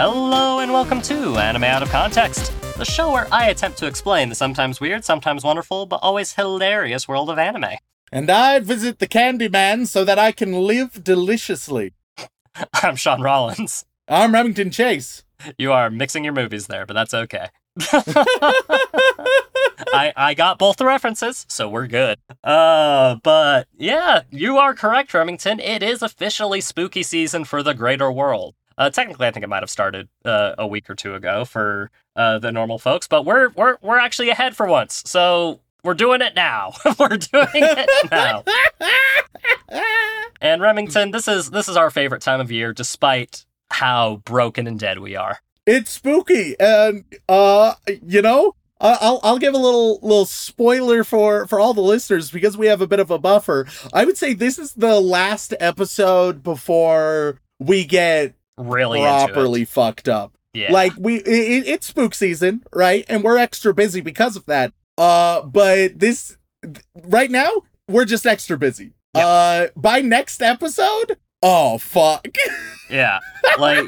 Hello and welcome to Anime Out of Context, the show where I attempt to explain the sometimes weird, sometimes wonderful, but always hilarious world of anime. And I visit the Candyman so that I can live deliciously. I'm Shaun Rollins. I'm Remington Chase. You are mixing your movies there, but that's okay. I I got both the references, so we're good. Uh, but yeah, you are correct, Remington. It is officially spooky season for the greater world. Uh, technically, I think it might have started uh, a week or two ago for uh, the normal folks, but we're we're we're actually ahead for once. So we're doing it now. we're doing it now. and Remington, this is this is our favorite time of year, despite how broken and dead we are. It's spooky, and uh, you know, I- I'll I'll give a little little spoiler for for all the listeners because we have a bit of a buffer. I would say this is the last episode before we get Really properly fucked up. Yeah. Like we, it, it's spook season, right? And we're extra busy because of that. Uh, but this right now we're just extra busy. Yep. Uh, by next episode, oh fuck. Yeah, like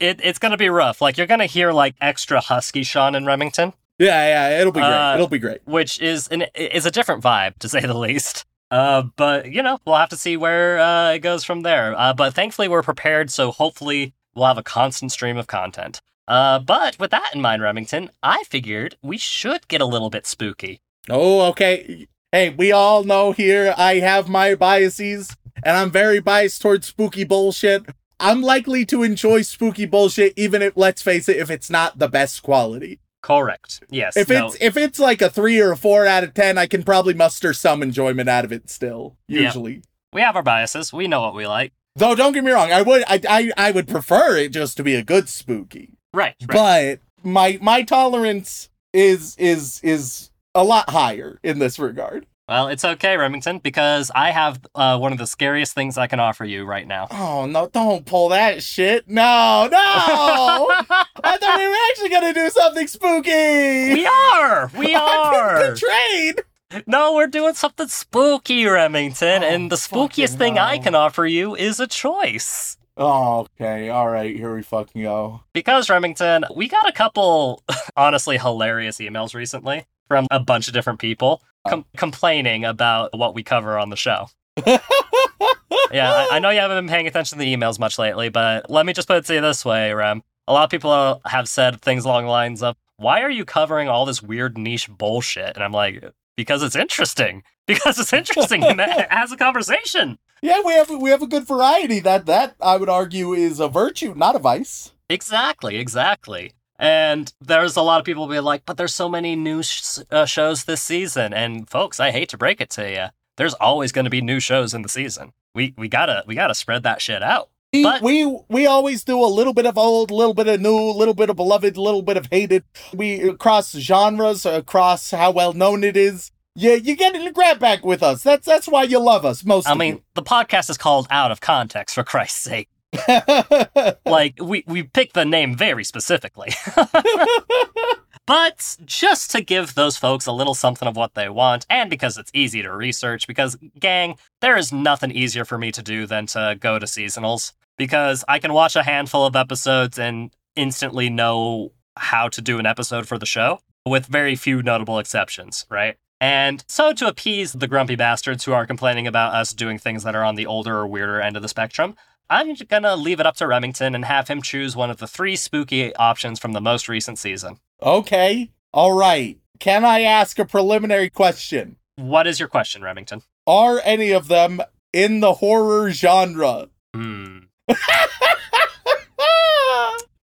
it, it's gonna be rough. Like you're gonna hear like extra husky Shaun and Remington, yeah, yeah, it'll be great. Uh, it'll be great. which is an is a different vibe to say the least. Uh, but you know we'll have to see where uh, it goes from there. Uh, but thankfully we're prepared, so hopefully we'll have a constant stream of content. Uh, but with that in mind, Remington, I figured we should get a little bit spooky. Oh, okay. Hey, we all know here I have my biases, and I'm very biased towards spooky bullshit. I'm likely to enjoy spooky bullshit, even if, let's face it, if it's not the best quality. Correct. Yes. If no, it's if it's like a three or a four out of ten, I can probably muster some enjoyment out of it still. Yeah. Usually, we have our biases. We know what we like. though, don't get me wrong, I would I, I I would prefer it just to be a good spooky. Right. Right. But my my tolerance is is is a lot higher in this regard. Well, it's okay, Remington, because I have uh, one of the scariest things I can offer you right now. Oh no! Don't pull that shit! No, no! I thought we were actually gonna do something spooky. we are. We are. betrayed. No, we're doing something spooky, Remington, Oh, and the spookiest fucking thing I can offer you is a choice. Oh, okay. All right. Here we fucking go. Because Remington, we got a couple honestly hilarious emails recently from a bunch of different people com- oh. complaining about what we cover on the show. Yeah, I, I know you haven't been paying attention to the emails much lately, but let me just put it to you this way, Rem. A lot of people have said things along the lines of, why are you covering all this weird niche bullshit? And I'm like, because it's interesting. Because it's interesting and it has a conversation. Yeah, we have we have a good variety. That that I would argue is a virtue, not a vice. Exactly, exactly. And there's a lot of people being like, but there's so many new sh- uh, shows this season. And folks, I hate to break it to you, there's always going to be new shows in the season. We we gotta we gotta spread that shit out. We, But- we we always do a little bit of old, a little bit of new, a little bit of beloved, a little bit of hated. We across genres, across how well known it is. Yeah, you get to grab bag with us. That's that's why you love us most. I mean, the podcast is called Out of Context, for Christ's sake. like we we picked the name very specifically. but just to give those folks a little something of what they want and because it's easy to research because gang, there is nothing easier for me to do than to go to seasonals because I can watch a handful of episodes and instantly know how to do an episode for the show with very few notable exceptions, right? And so, to appease the grumpy bastards who are complaining about us doing things that are on the older or weirder end of the spectrum, I'm gonna leave it up to Remington and have him choose one of the three spooky options from the most recent season. okay, all right. Can I ask a preliminary question? What is your question, Remington? Are any of them in the horror genre? Hmm.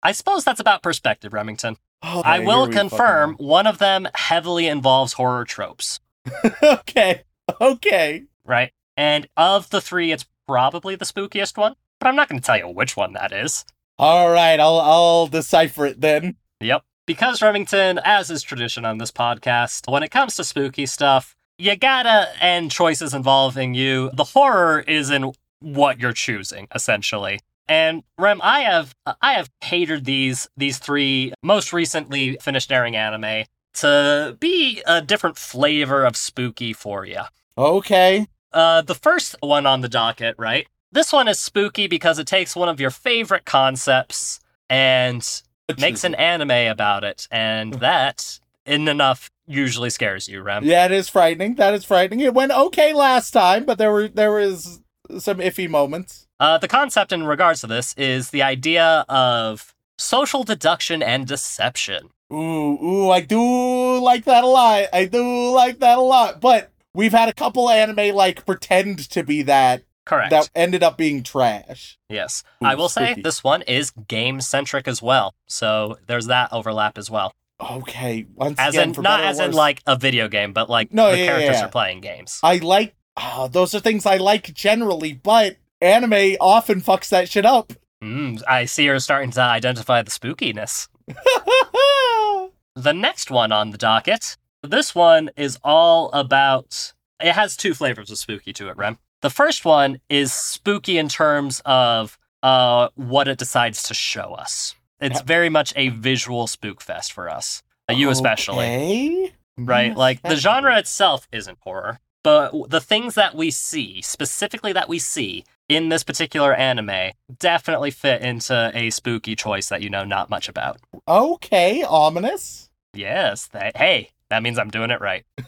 I suppose that's about perspective, Remington. Oh, I will confirm one of them heavily involves horror tropes, okay, okay. right? And of the three, it's probably the spookiest one. But I'm not going to tell you which one that is. All right, I'll I'll decipher it then. Yep. Because Remington, as is tradition on this podcast, when it comes to spooky stuff, you gotta end choices involving you. The horror is in what you're choosing, essentially. And Rem, I have I have catered these these three most recently finished airing anime to be a different flavor of spooky for you. Okay. Uh, the first one on the docket, right? This one is spooky because it takes one of your favorite concepts and makes an anime about it, and that, in enough, usually scares you, Rem. Yeah, it is frightening. That is frightening. It went okay last time, but there were there was some iffy moments. Uh, the concept in regards to this is the idea of social deduction and deception. Ooh, ooh, I do like that a lot. I do like that a lot. But we've had a couple anime like pretend to be that Correct. that ended up being trash. yes. Ooh, I will say this one is game centric as well. So there's that overlap as well. Okay, once As again, in, for not better or as in like a video game, but like No, the yeah, yeah, characters yeah. are playing games. I like. Oh, those are things I like generally, but anime often fucks that shit up. Mm, I see you're starting to identify the spookiness. The next one on the docket, this one is all about. It has two flavors of spooky to it, Rem. The first one is spooky in terms of uh, what it decides to show us. It's very much a visual spook fest for us. Uh, you especially, right? Like the genre itself isn't horror, but the things that we see, specifically that we see in this particular anime, definitely fit into a spooky choice that you know not much about. Okay, ominous. Yes. That, hey, that means I'm doing it right.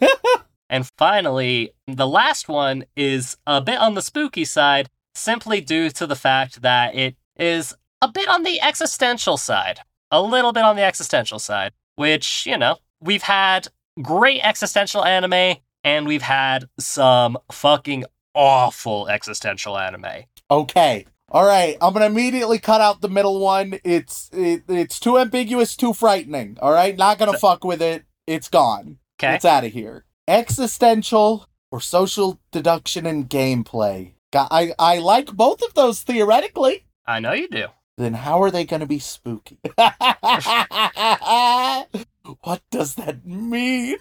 and finally, the last one is a bit on the spooky side, simply due to the fact that it is a bit on the existential side. A little bit on the existential side, which, you know, we've had great existential anime and we've had some fucking awful existential anime. Okay. All right. I'm gonna immediately cut out the middle one. It's it, it's too ambiguous, too frightening. All right. Not gonna fuck with it. It's gone. Okay. It's out of here. Existential or social deduction and gameplay. I I like both of those theoretically. I know you do. Then how are they gonna be spooky? what does that mean?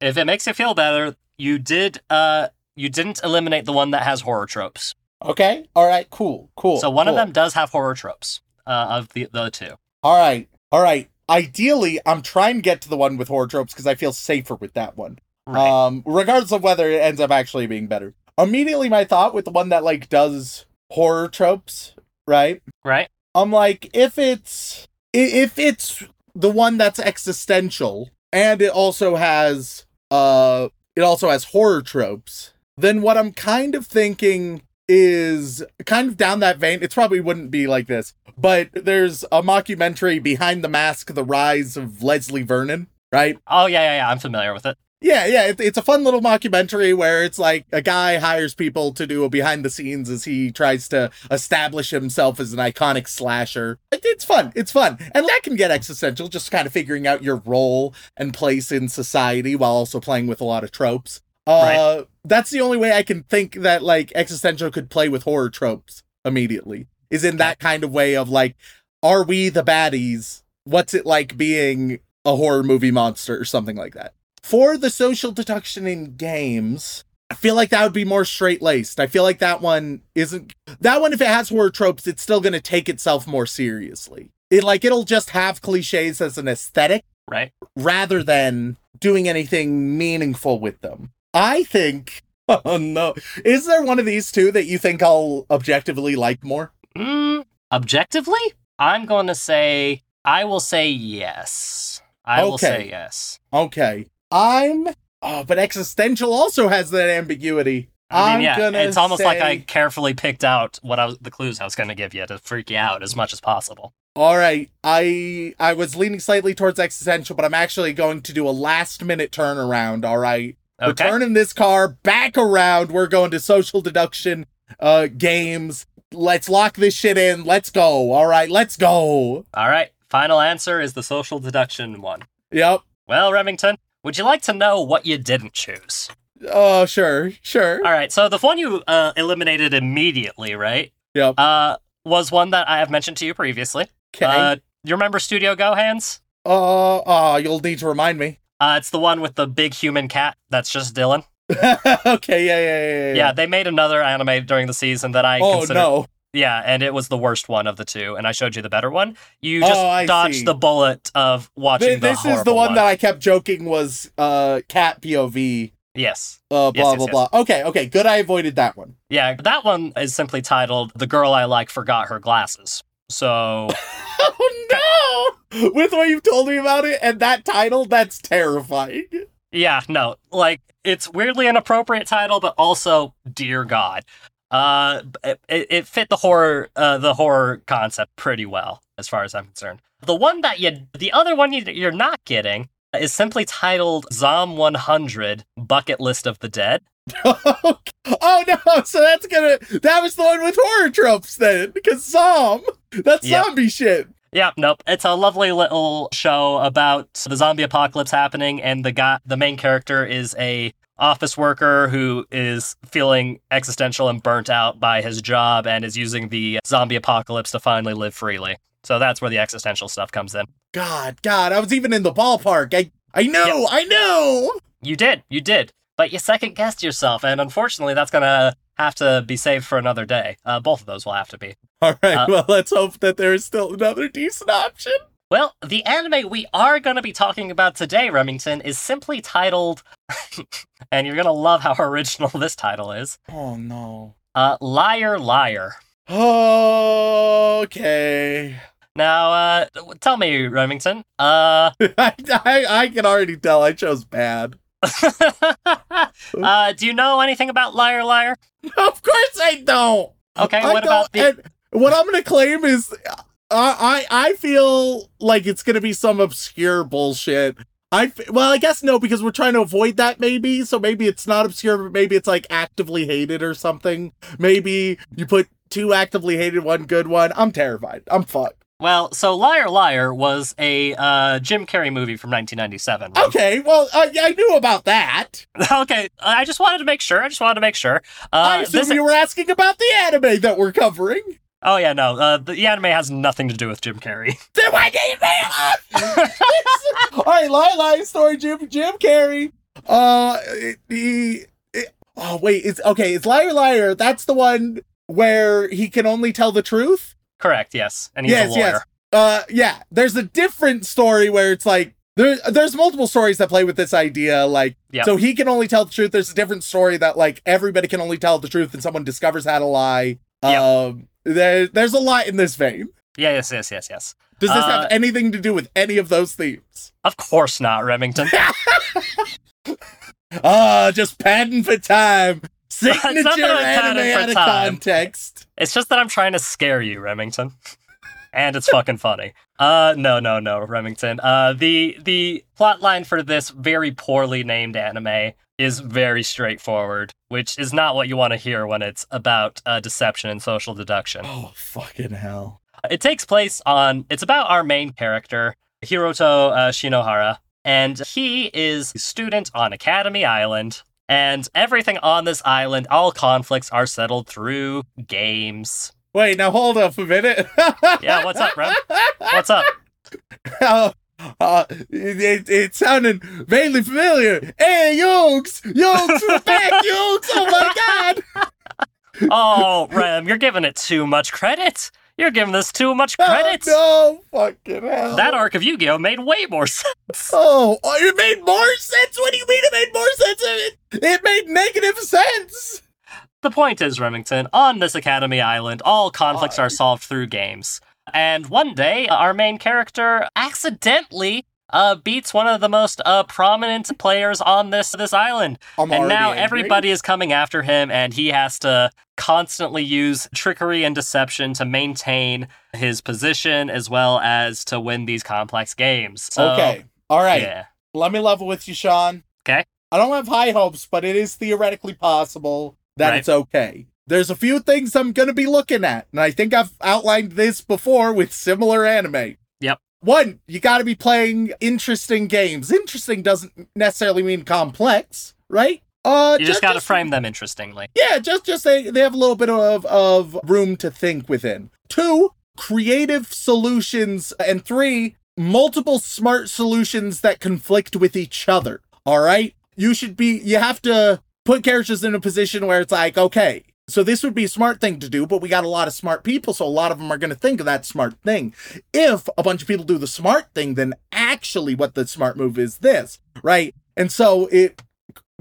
If it makes you feel better, you did uh you didn't eliminate the one that has horror tropes. Okay. All right. Cool. Cool. So one of them does have horror tropes. Uh, of the the two. All right. All right. Ideally, I'm trying to get to the one with horror tropes because I feel safer with that one. Right. Um, regardless of whether it ends up actually being better. Immediately, my thought with the one that like does horror tropes, right? right. I'm like, if it's if it's the one that's existential and it also has uh it also has horror tropes, then what I'm kind of thinking is kind of down that vein. It probably wouldn't be like this, but there's a mockumentary behind the mask, the rise of Leslie Vernon, right? Oh yeah, yeah, yeah. I'm familiar with it. Yeah, yeah, it, it's a fun little mockumentary where it's like a guy hires people to do a behind the scenes as he tries to establish himself as an iconic slasher. It- It's fun. It's fun. And that can get existential, just kind of figuring out your role and place in society while also playing with a lot of tropes. Uh that's the only way I can think that like existential could play with horror tropes immediately. Is in that kind of way of like are we the baddies? What's it like being a horror movie monster or something like that? For the social deduction in games, I feel like that would be more straight laced. I feel like that one isn't that one if it has horror tropes, it's still gonna take itself more seriously. It like it'll just have cliches as an aesthetic Right. rather than doing anything meaningful with them. I think oh no. Is there one of these two that you think I'll objectively like more? Mm, objectively, I'm going to say I will say yes. I will Okay. say yes. Okay. I'm oh, but existential also has that ambiguity. I mean, I'm yeah, gonna it's almost like I carefully picked out what I was, the clues I was going to give you to freak you out as much as possible. All right, I I was leaning slightly towards existential, but I'm actually going to do a last minute turnaround. All right, we're turning this car back around. We're going to social deduction uh games. Let's lock this shit in. Let's go. All right, let's go. All right. Final answer is the social deduction one. Yep. Well, Remington, would you like to know what you didn't choose? Oh, sure, sure. All right. So the one you uh, eliminated immediately, right? Yep. Uh, was one that I have mentioned to you previously. Okay. Uh, you remember Studio GoHands? Uh, uh, you'll need to remind me. Uh, it's the one with the big human cat that's just Dylan. okay, yeah, yeah, yeah, yeah. Yeah, they made another anime during the season that I oh consider. no. Yeah, and it was the worst one of the two, and I showed you the better one. You just Oh, dodged see. the bullet of watching Th- the this is the horrible one, that I kept joking was uh cat POV. Yes. Uh, blah Yes, yes, blah yes. blah. Okay, okay, good. I avoided that one. Yeah, that one is simply titled "The Girl I Like Forgot Her Glasses." So Oh no! With what you've told me about it and that title, that's terrifying. yeah, no, like it's weirdly inappropriate title, but also dear God, uh, it, it it fit the horror uh, the horror concept pretty well as far as I'm concerned. The one that you, the other one you, you're not getting is simply titled Zom 100 Bucket List of the Dead. oh no! So that's gonna. That was the one with horror tropes then, because Zom. That's Yep. zombie shit. Yeah, nope. It's a lovely little show about the zombie apocalypse happening, and the guy, the main character, is a office worker who is feeling existential and burnt out by his job, and is using the zombie apocalypse to finally live freely. So that's where the existential stuff comes in. God, God, I was even in the ballpark. I, I know, I know. You did, you did, but you second guessed yourself, and unfortunately, that's gonna have to be saved for another day. Uh, both of those will have to be. All right, Uh, well, let's hope that there is still another decent option. Well, the anime we are going to be talking about today, Remington, is simply titled, and you're going to love how original this title is Oh no. uh, Liar Liar. Okay. Now, uh, tell me, Remington, uh, I, I, I can already tell I chose bad. uh, do you know anything about Liar Liar? Of course I don't. Okay, I what about don't- the. what I'm gonna claim is, I I feel like it's gonna be some obscure bullshit. I well, I guess no, because we're trying to avoid that. Maybe so. Maybe it's not obscure, but maybe it's like actively hated or something. Maybe you put two actively hated, one good one. I'm terrified. I'm fucked. Well, so Liar Liar was a uh, Jim Carrey movie from 1997. right? Okay, well, I, I knew about that. okay, I just wanted to make sure. I just wanted to make sure. I Uh, assume this, you were asking about the anime that we're covering. Oh yeah, no, uh, the anime has nothing to do with Jim Carrey. Then why did you All right, lie, lie, story, Jim, Jim Carrey. Uh, he. oh wait, it's okay. It's liar, liar. That's the one where he can only tell the truth. Correct. Yes, and he's Yes, a lawyer. yes. Uh, yeah. There's a different story where it's like there. There's multiple stories that play with this idea. Like, Yep. so he can only tell the truth. There's a different story that like everybody can only tell the truth, and someone discovers how to lie. Yep. Um, there, there's a lot in this vein. Yeah, yes, yes, yes, yes. Does this Uh, have anything to do with any of those themes? Of course not, Remington. Ah, just padding for time. Signature anime out of time. context. it's just that I'm trying to scare you, Remington. and it's fucking funny. Uh no, no, no, Remington. Uh the the plot line for this very poorly named anime is very straightforward, which is not what you want to hear when it's about uh, deception and social deduction. Oh, fucking hell. It takes place on. It's about our main character, Hiroto uh, Shinohara, and he is a student on Academy Island. And everything on this island, all conflicts are settled through games. Wait, now hold up a minute. Yeah, what's up, bro? What's up? uh, uh, it, it, sounded vaguely familiar. Hey, Yokes! Yokes, we're back, Yokes! Oh my god! Oh, Rem, you're giving it too much credit. You're giving this too much credit. Oh, no, fucking hell. That arc of Yu-Gi-Oh made way more sense. Oh, oh, it made more sense? What do you mean it made more sense? It, it made negative sense! The point is, Remington, on this Academy Island, all conflicts are solved through games. And one day, our main character accidentally uh, beats one of the most uh, prominent players on this this island, I'm and now angry. everybody is coming after him, and he has to constantly use trickery and deception to maintain his position as well as to win these complex games. So, okay, all right. Yeah. Let me level with you, Shaun. Okay. I don't have high hopes, but it is theoretically possible that Right. it's okay. There's a few things I'm going to be looking at, and I think I've outlined this before with similar anime. Yep. One, you got to be playing interesting games. Interesting doesn't necessarily mean complex, right? Uh, You just got to frame them interestingly. Yeah, just just they they have a little bit of of room to think within. Two, creative solutions, and three, multiple smart solutions that conflict with each other. All right, you should be. You have to put characters in a position where it's like, okay, so this would be a smart thing to do, but we got a lot of smart people, so a lot of them are going to think of that smart thing. If a bunch of people do the smart thing, then actually what the smart move is this, right? And so it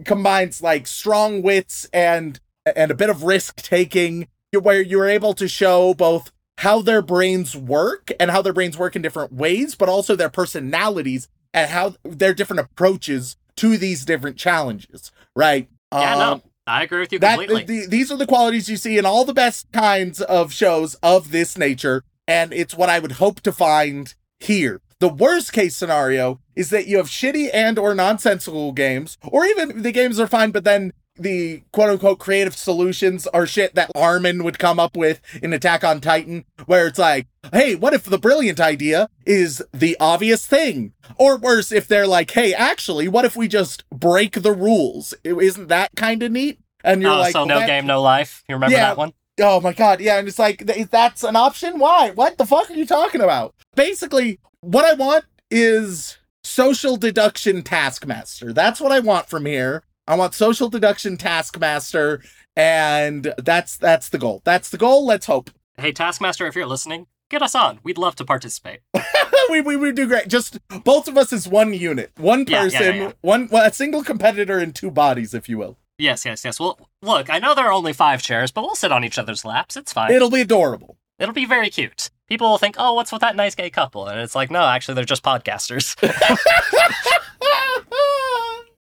combines like strong wits and and a bit of risk taking where you're able to show both how their brains work and how their brains work in different ways but also their personalities and how their different approaches to these different challenges right Yeah, Um, no, I agree with you that completely. the, these are the qualities you see in all the best kinds of shows of this nature and it's what i would hope to find here the worst case scenario is that you have shitty and or nonsensical games or even the games are fine but then the quote unquote creative solutions are shit that Armin would come up with in Attack on Titan, where it's like, hey, what if the brilliant idea is the obvious thing? Or worse, if they're like, hey, actually, what if we just break the rules? Isn't that kind of neat? And you're oh, like, so no that- game, no life. You remember Yeah. that one? Oh my god, yeah, and it's like that's an option. Why? What the fuck are you talking about? Basically, what I want is social deduction taskmaster. That's what I want from here. I want social deduction taskmaster, and that's that's the goal. That's the goal. Let's hope. Hey, Taskmaster, if you're listening, get us on. We'd love to participate. we, we we do great. Just both of us as one unit, one Yeah, yeah, person, yeah, yeah. one well, a single competitor in two bodies, if you will. Yes, yes, yes. Well, look, I know there are only five chairs, but we'll sit on each other's laps. It's fine. It'll be adorable. It'll be very cute. People will think, oh, what's with that nice gay couple? And it's like, no, actually, they're just podcasters.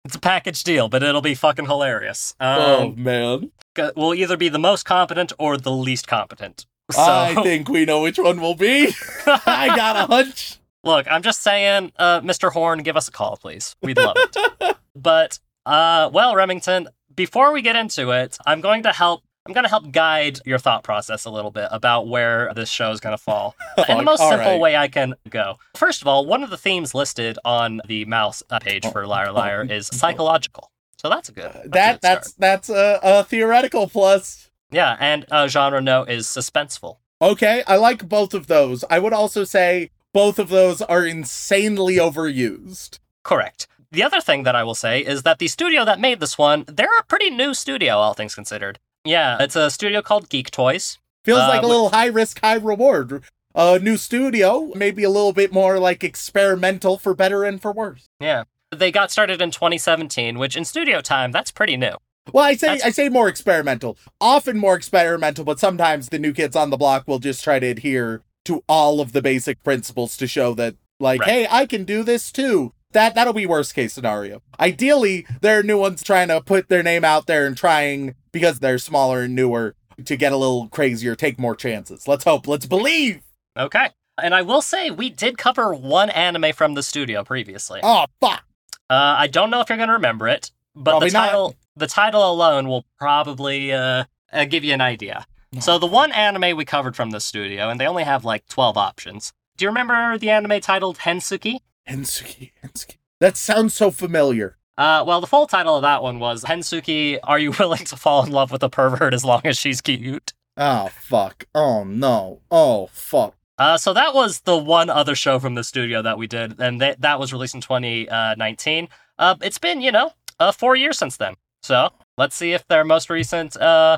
it's a package deal, but it'll be fucking hilarious. oh Um, man, We'll either be the most competent or the least competent. So, I think we know which one will be. I got a hunch. look, I'm just saying, uh, Mr. Horne, give us a call, please. We'd love it. but, uh, well, Remington, before we get into it, I'm going to help. I'm going to help guide your thought process a little bit about where this show is going to fall in the most all simple right. way I can go. First of all, one of the themes listed on the mouse uh, page for Liar Liar is psychological. So that's a good. That's a that good that's that's a, a theoretical plus. yeah, and uh, genre note is suspenseful. Okay, I like both of those. I would also say both of those are insanely overused. Correct. The other thing that I will say is that the studio that made this one, they're a pretty new studio, all things considered. Yeah, it's a studio called Geek Toys. Feels Uh, like a wh- little high risk, high reward. A new studio, maybe a little bit more like experimental for better and for worse. Yeah. They got started in 2017, which in studio time, that's pretty new. Well, I say That's- I say more experimental. Often more experimental, but sometimes the new kids on the block will just try to adhere to all of the basic principles to show that like, Right. hey, I can do this too. That that'll be worst case scenario. Ideally, there are new ones trying to put their name out there and trying because they're smaller and newer to get a little crazier, take more chances. Let's hope. Let's believe. Okay. And I will say, we did cover one anime from the studio previously. Oh fuck. Uh, I don't know if you're going to remember it, but Probably the not. title, the title alone will probably uh, uh, give you an idea. So the one anime we covered from the studio, and they only have like 12 options. Do you remember the anime titled Hensuki? Hensuki, Hensuki. That sounds so familiar. Uh, well, the full title of that one was Hensuki, Are You Willing to Fall in Love with a Pervert as Long as She's Cute? Oh fuck. Oh no. Oh fuck. Uh, so that was the one other show from the studio that we did, and that that was released in 2019. Uh, it's been, you know, uh, four years since then. So let's see if their most recent, uh,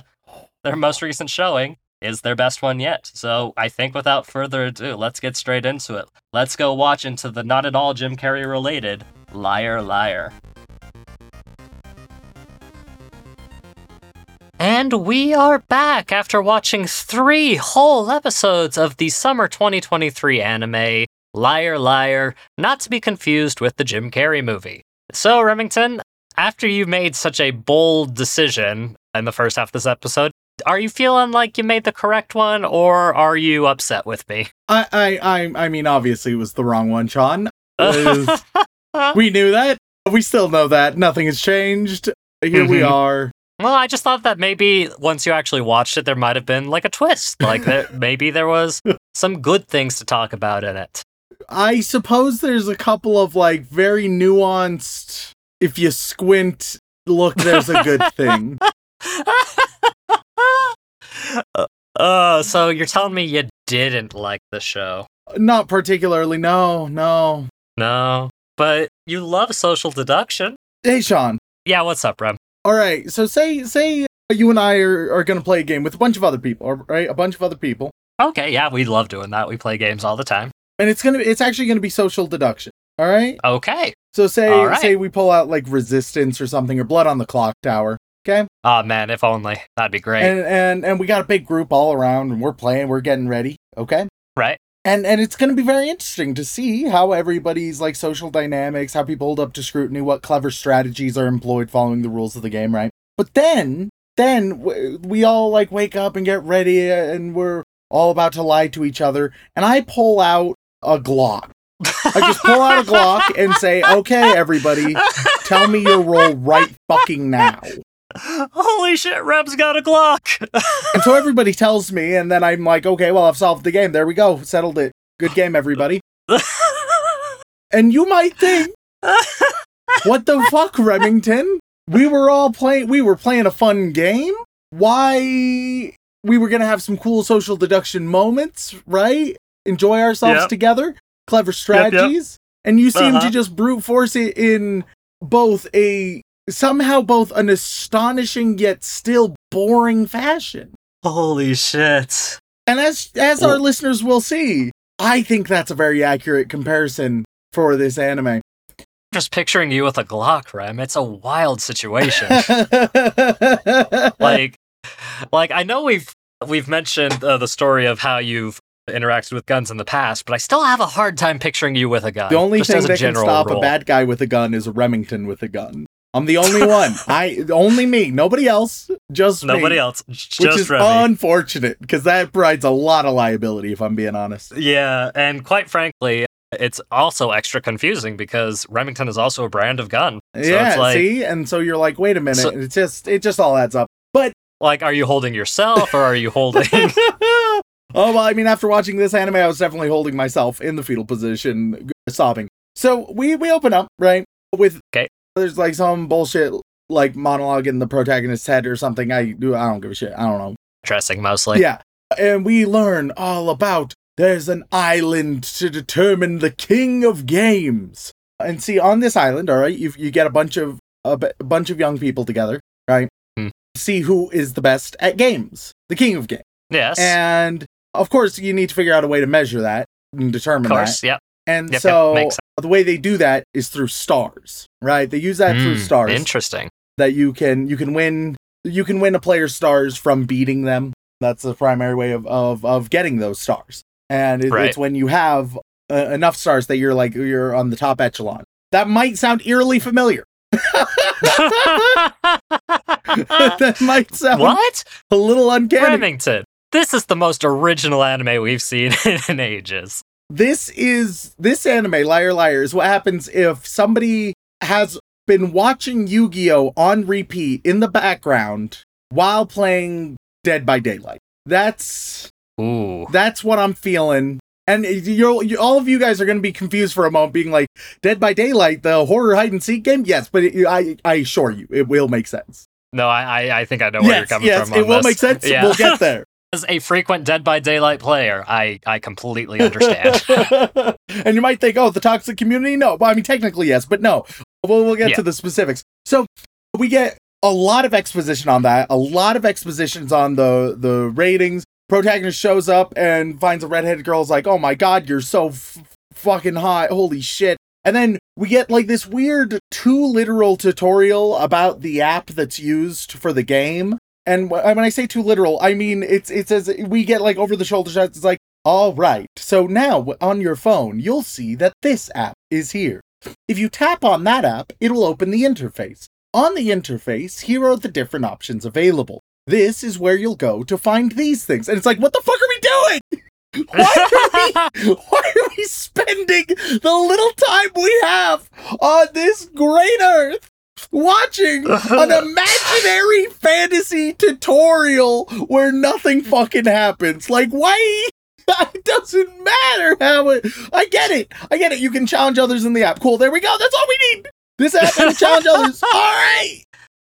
their most recent showing is their best one yet. So I think without further ado, let's get straight into it. Let's go watch into the not at all Jim Carrey related Liar Liar. And we are back after watching three whole episodes of the summer 2023 anime Liar Liar, not to be confused with the Jim Carrey movie. So, Remington, after you made such a bold decision in the first half of this episode, are you feeling like you made the correct one, or are you upset with me? I I I I mean obviously it was the wrong one, Shaun. We knew that. We still know that. Nothing has changed. Here we Mhm. are. Well, I just thought that maybe once you actually watched it, there might have been like a twist. Like there, maybe there was some good things to talk about in it. I suppose there's a couple of like very nuanced if you squint look, there's a good thing. Uh, so you're telling me you didn't like the show? Not particularly. No, no. No, but you love social deduction. Hey, Shaun. Yeah, what's up, Rem? All right. So say say you and I are, are going to play a game with a bunch of other people, right? A bunch of other people. Okay, yeah, we love doing that. We play games all the time. And it's to it's actually going to be social deduction. All right? Okay. So say right. say we pull out like resistance or something or blood on the clock tower. Okay? Oh man, if only. That'd be great. And and and we got a big group all around and we're playing, we're getting ready, okay? right? And and it's going to be very interesting to see how everybody's like social dynamics, how people hold up to scrutiny, what clever strategies are employed following the rules of the game, right? But then then we all like wake up and get ready and we're all about to lie to each other and I pull out a Glock. I just pull out a Glock and say, "Okay, everybody, tell me your role right fucking now." Holy shit, Rem's got a Glock. And so everybody tells me, and then I'm like, "Okay, well, I've solved the game. There we go, settled it. Good game, everybody." And you might think, "What the fuck, Remington? We were all playing. We were playing a fun game. Why?" We were gonna have some cool social deduction moments, right? Enjoy ourselves Yep. together. Clever yep. strategies. And you seem Uh-huh. to just brute force it in both a somehow both an astonishing yet still boring fashion. Holy shit. And as as our listeners will see, I think that's a very accurate comparison for this anime. Just picturing you with a Glock, Rem. It's a wild situation. like like I know we've we've mentioned uh, the story of how you've interacted with guns in the past, but I still have a hard time picturing you with a gun. the only thing that can stop rule. a bad guy with a gun is a Remington with a gun. I'm the only one. I only me, nobody else, just Nobody me. else, Which is Remy. unfortunate because that provides a lot of liability. If I'm being honest. Yeah, and quite frankly, it's also extra confusing because Remington is also a brand of gun. So yeah, it's like, see, and so you're like, wait a minute, So- it just it just all adds up. But like, are you holding yourself or are you holding? oh well, I mean, after watching this anime, I was definitely holding myself in the fetal position, sobbing. So we we open up right with 'Kay. There's like some bullshit like monologue in the protagonist's head or something. I do. I don't give a shit. I don't know. Dressing mostly. yeah, and we learn all about there's an island to determine the king of games. And see, on this island, all right, you you get a bunch of a, b- a bunch of young people together, right? Hmm. See who is the best at games, the king of games. Yes. And of course, you need to figure out a way to measure that and of determine course. that. Yep. And Yep, yep, so makes the way they do that is through stars, right? They use that through Hmm, stars Interesting. that you can you can win you can win a player's stars from beating them. That's the primary way of of, of getting those stars. And it, Right. it's when you have uh, enough stars that you're like you're on the top echelon. That might sound eerily familiar. that might sound what? a little uncanny. Remington. This is the most original anime we've seen in ages. This is this anime liar liar is what happens if somebody has been watching yu-gi-oh on repeat in the background while playing dead by daylight that's Ooh. that's what i'm feeling and you're, you all of you guys are going to be confused for a moment being like dead by daylight the horror hide and seek game yes but it, i i assure you it will make sense No, I, I think I know where you're yes coming yes from. it on will this. make sense Yeah. we'll get there As a frequent Dead by Daylight player, I I completely understand. and you might think, oh, the toxic community? No. Well, I mean, technically, yes, but no. We'll, we'll get Yeah. to the specifics. So we get a lot of exposition on that, a lot of expositions on the, the ratings. Protagonist shows up and finds a redheaded girl, is like, oh my god, you're so f- fucking hot. Holy shit. And then we get like this weird too literal tutorial about the app that's used for the game. And when I say too literal, I mean it's it says we get like over the shoulder shots. It's like, all right, so now on your phone you'll see that this app is here. If you tap on that app, it'll open the interface. On the interface, here are the different options available. This is where you'll go to find these things. And it's like, what the fuck are we doing? Why are we why are we spending the little time we have on this great earth watching an imaginary fantasy tutorial where nothing fucking happens? Like, why? It doesn't matter how it. I get it. I get it. You can challenge others in the app. Cool. There we go. That's all we need. This app can challenge others. All right.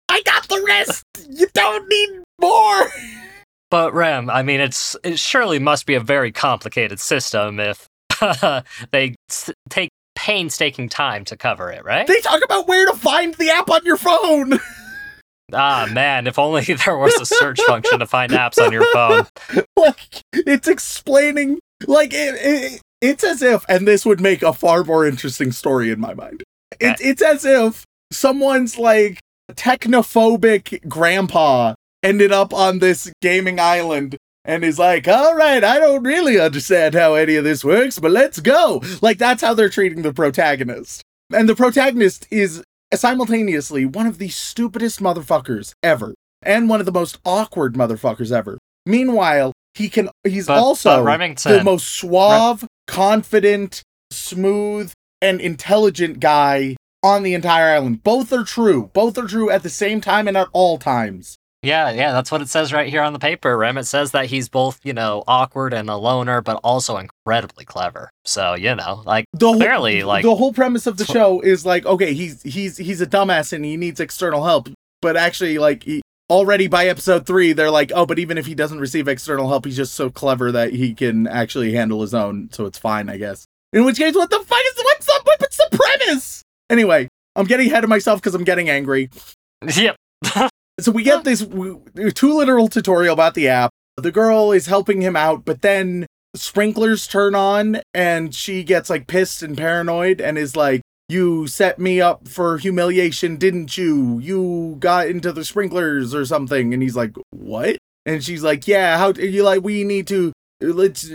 I got the rest. You don't need more. But Rem, I mean, it's it surely must be a very complicated system if they s- take painstaking time to cover it, right? They talk about where to find the app on your phone. ah, man, if only there was a search function to find apps on your phone. like it's explaining like it, it, it's as if and this would make a far more interesting story in my mind it, it's as if someone's like technophobic grandpa ended up on this gaming island and he's like all right i don't really understand how any of this works but let's go like that's how they're treating the protagonist and the protagonist is simultaneously one of the stupidest motherfuckers ever and one of the most awkward motherfuckers ever meanwhile he can he's But, also but the most suave, confident, smooth, and intelligent guy on the entire island. Both are true. Both are true at the same time and at all times. Yeah, yeah, that's what it says right here on the paper, Rem. It says that he's both, you know, awkward and a loner, but also incredibly clever. So, you know, like The whole, Clearly, like- the whole premise of the show is like, okay, he's he's he's a dumbass and he needs external help, but actually, like, he, already by episode three, they're like, oh, but even if he doesn't receive external help, he's just so clever that he can actually handle his own, so it's fine, I guess. In which case, what the fuck is what's the what's the premise? Anyway, I'm getting ahead of myself because I'm getting angry. yep. So we get this too literal tutorial about the app. The girl is helping him out, but then sprinklers turn on and she gets like pissed and paranoid and is like, You set me up for humiliation, didn't you? You got into the sprinklers or something. And he's like, What? And she's like, Yeah, how you like, we need to, let's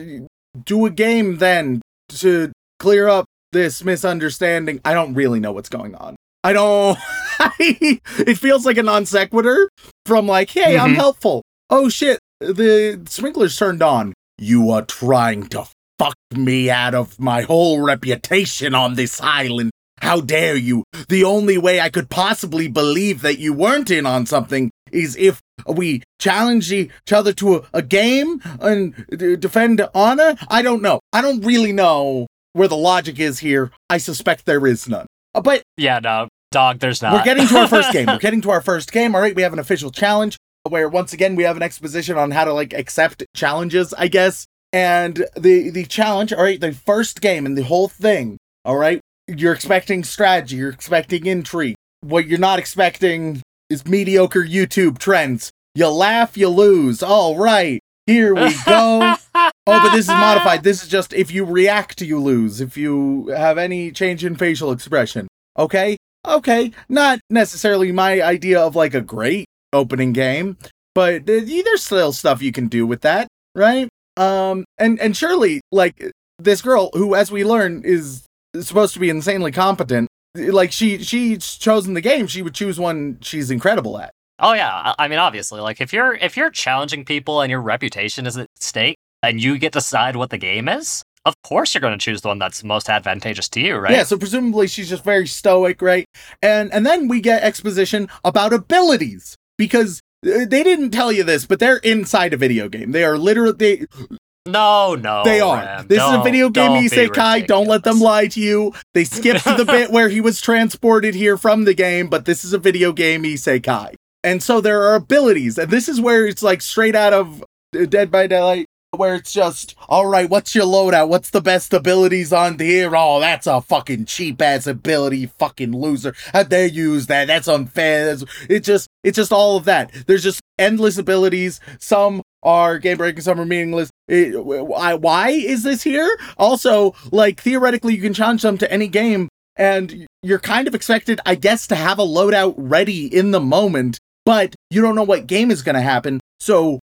do a game then to clear up this misunderstanding. I don't really know what's going on. I don't. it feels like a non sequitur from like, hey, I'm Mhm. helpful. Oh shit, the sprinklers turned on. You are trying to fuck me out of my whole reputation on this island. How dare you? The only way I could possibly believe that you weren't in on something is if we challenge each other to a, a game and d- defend honor. I don't know. I don't really know where the logic is here. I suspect there is none. Uh, But Yeah, no, dog, there's not. we're getting to our first game. We're getting to our first game. All right, we have an official challenge where once again we have an exposition on how to like accept challenges, I guess. And the the challenge, all right, the first game and the whole thing, all right, you're expecting strategy, you're expecting intrigue. What you're not expecting is mediocre YouTube trends. You laugh, you lose. All right, here we go. Oh, but this is modified. This is just if you react, you lose. If you have any change in facial expression. Okay? Okay. Not necessarily my idea of like a great opening game, but there's still stuff you can do with that, right? Um, and and surely like this girl who, as we learn, is supposed to be insanely competent. Like she she's chosen the game, she would choose one she's incredible at. Oh yeah, I I mean obviously, like if you're if you're challenging people and your reputation is at stake and you get to decide what the game is, of course you're going to choose the one that's most advantageous to you, right? Yeah, so presumably she's just very stoic, right? And and then we get exposition about abilities because uh, they didn't tell you this, but they're inside a video game. They are literally they, No, no. they are. Rem, this is a video game isekai. Don't let them lie to you. They skipped the bit where he was transported here from the game, but this is a video game isekai. And so there are abilities, and this is where it's like straight out of uh, Dead by Daylight, where it's just, all right, what's your loadout? What's the best abilities on here? Oh, that's a fucking cheap ass ability, fucking loser. How dare you use that? That's unfair. That's, it's just, it's just all of that. There's just endless abilities. Some are game breaking, some are meaningless. It, why, why is this here? Also, like theoretically, you can challenge them to any game, and you're kind of expected, I guess, to have a loadout ready in the moment, but you don't know what game is going to happen. So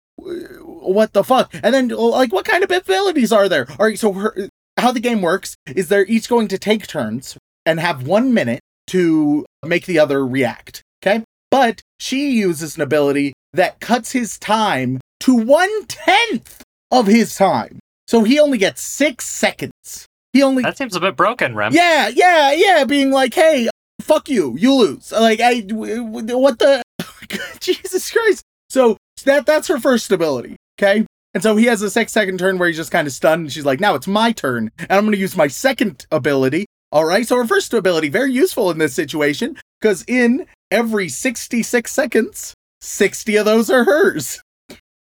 what the fuck? And then, oh, like, what kind of abilities are there? All right, so her, how the game works is they're each going to take turns and have one minute to make the other react. Okay, but she uses an ability that cuts his time to one tenth of his time, so he only gets six seconds. He only That seems a bit broken, Rem. yeah, yeah, yeah, being like, "Hey, fuck you, you lose." Like, I, what the, Jesus Christ. So that that's her first ability, okay? And so he has a six second turn where he's just kind of stunned. And she's like, "Now it's my turn, and I'm going to use my second ability." All right. So her first ability very useful in this situation because in every 66 seconds, 60 of those are hers.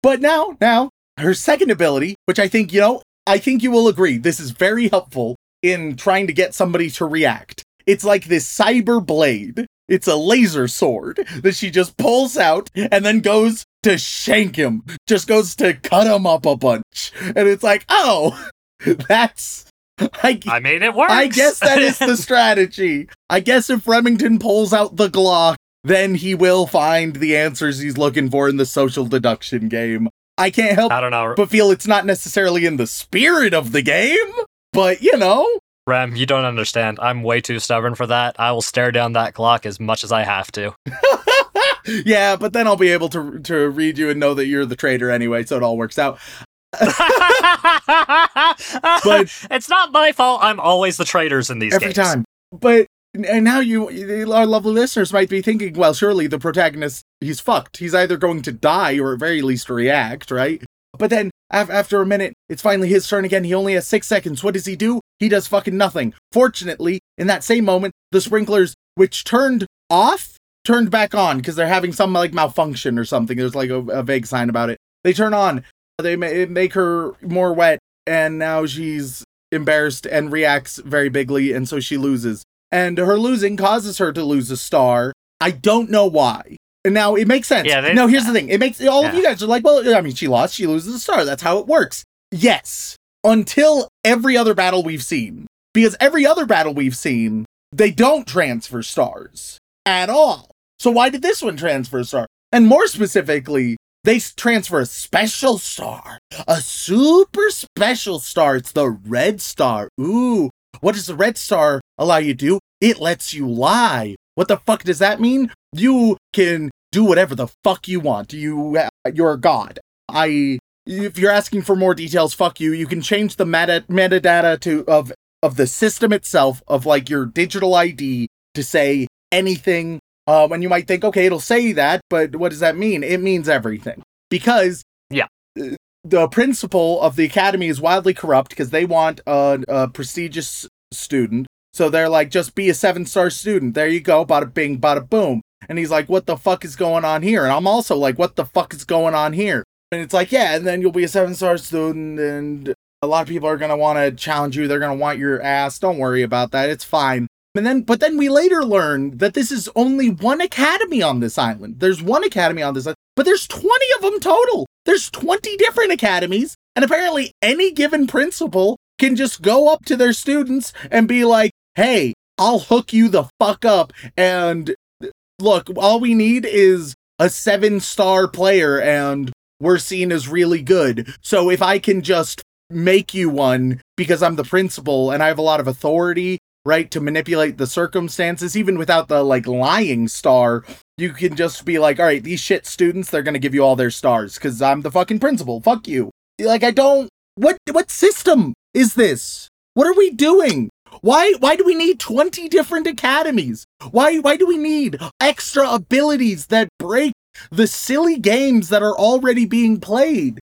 But now, now, her second ability, which I think, you know, I think you will agree, this is very helpful in trying to get somebody to react. It's like this cyber blade. It's a laser sword that she just pulls out and then goes to shank him, just goes to cut him up a bunch. And it's like, oh, that's. I, I mean, it works. I guess that is the strategy. I guess if Remington pulls out the Glock, then he will find the answers he's looking for in the social deduction game. I can't help I don't know. but feel it's not necessarily in the spirit of the game, but you know. Rem, you don't understand. I'm way too stubborn for that. I will stare down that Glock as much as I have to. yeah, but then I'll be able to to read you and know that you're the traitor anyway, so it all works out. but it's not my fault. I'm always the traitors in these Every games. time. But and now you our lovely listeners might be thinking, well, surely the protagonist he's fucked. He's either going to die or at very least react, right? But then after a minute, it's finally his turn again. He only has six seconds. What does he do? He does fucking nothing. Fortunately, in that same moment, the sprinklers, which turned off, turned back on because they're having some like malfunction or something. There's like a, a vague sign about it. They turn on. They ma- make her more wet, and now she's embarrassed and reacts very bigly, and so she loses. And her losing causes her to lose a star. I don't know why. And now it makes sense. Yeah, they- no, here's the thing. It makes all of you guys are like, well, I mean, she lost, she loses a star. That's how it works. Yes, until every other battle we've seen. Because every other battle we've seen, they don't transfer stars at all. So why did this one transfer a star? And more specifically, they transfer a special star, a super special star. It's the red star. Ooh, what does the red star allow you to do? It lets you lie. What the fuck does that mean? You can do whatever the fuck you want. You, uh, you're a god. I, if you're asking for more details, fuck you. You can change the meta metadata to of of the system itself of like your digital ID to say anything. Um, and you might think, okay, it'll say that, but what does that mean? It means everything because Yeah. uh, the principal of the academy is wildly corrupt because they want a, a prestigious student. So they're like, just be a seven star student. There you go. Bada bing, bada boom. And he's like, what the fuck is going on here? And I'm also like, what the fuck is going on here? And it's like, yeah, and then you'll be a seven star student, and a lot of people are gonna want to challenge you. They're gonna want your ass. Don't worry about that. It's fine. And then, but then we later learn that this is only one academy on this island. There's one academy on this island, but there's 20 of them total. There's 20 different academies, and apparently any given principal can just go up to their students and be like, hey, I'll hook you the fuck up. And look, all we need is a seven star player, and we're seen as really good. So if I can just make you one because I'm the principal and I have a lot of authority, right, to manipulate the circumstances, even without the like lying star, you can just be like, all right, these shit students, they're gonna give you all their stars because I'm the fucking principal. Fuck you. Like I don't. What what system is this? What are we doing? Why why do we need 20 different academies? Why why do we need extra abilities that break the silly games that are already being played?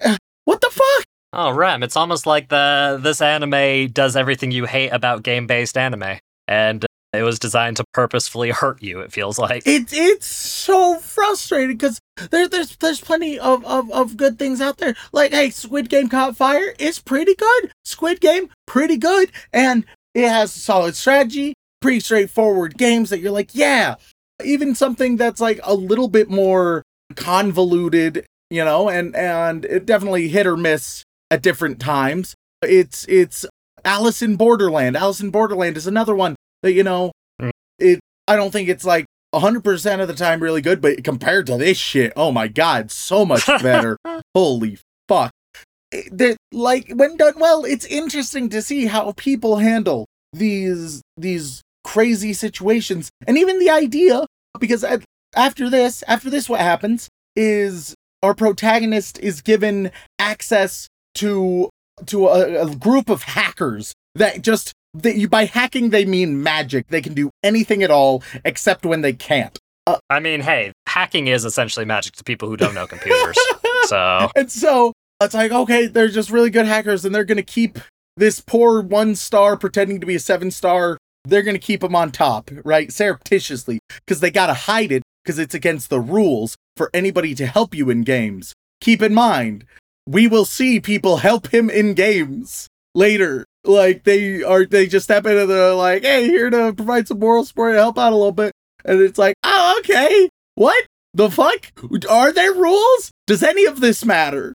Eh, what the fuck? Oh, Rem, it's almost like the this anime does everything you hate about game-based anime, and it was designed to purposefully hurt you. It feels like. It it's so frustrating because there, there's there's plenty of, of, of good things out there. Like, hey, Squid Game Caught Fire is pretty good. Squid Game, pretty good. And it has solid strategy, pretty straightforward games that you're like, yeah. Even something that's like a little bit more convoluted, you know, and and it definitely hit or miss at different times. It's it's Alice in Borderland. Alice in Borderland is another one that, you know, Mm. it I don't think it's like 100% of the time really good, but compared to this shit, oh my god, so much better. Holy fuck. It- that- like when done well, it's interesting to see how people handle these these crazy situations. And even the idea because at- after this, after this what happens is our protagonist is given access to to a, a group of hackers that just that you by hacking they mean magic. They can do anything at all except when they can't. I mean, hey, hacking is essentially magic to people who don't know computers. so And so it's like, okay, they're just really good hackers and they're going to keep this poor one star pretending to be a seven star they're going to keep him on top, right? Surreptitiously, because they got to hide it because it's against the rules for anybody to help you in games. Keep in mind, we will see people help him in games later. Like they are, they just step in and they're like, "Hey, here to provide some moral support and help out a little bit," and it's like, "Oh, okay, what the fuck? Are there rules? Does any of this matter?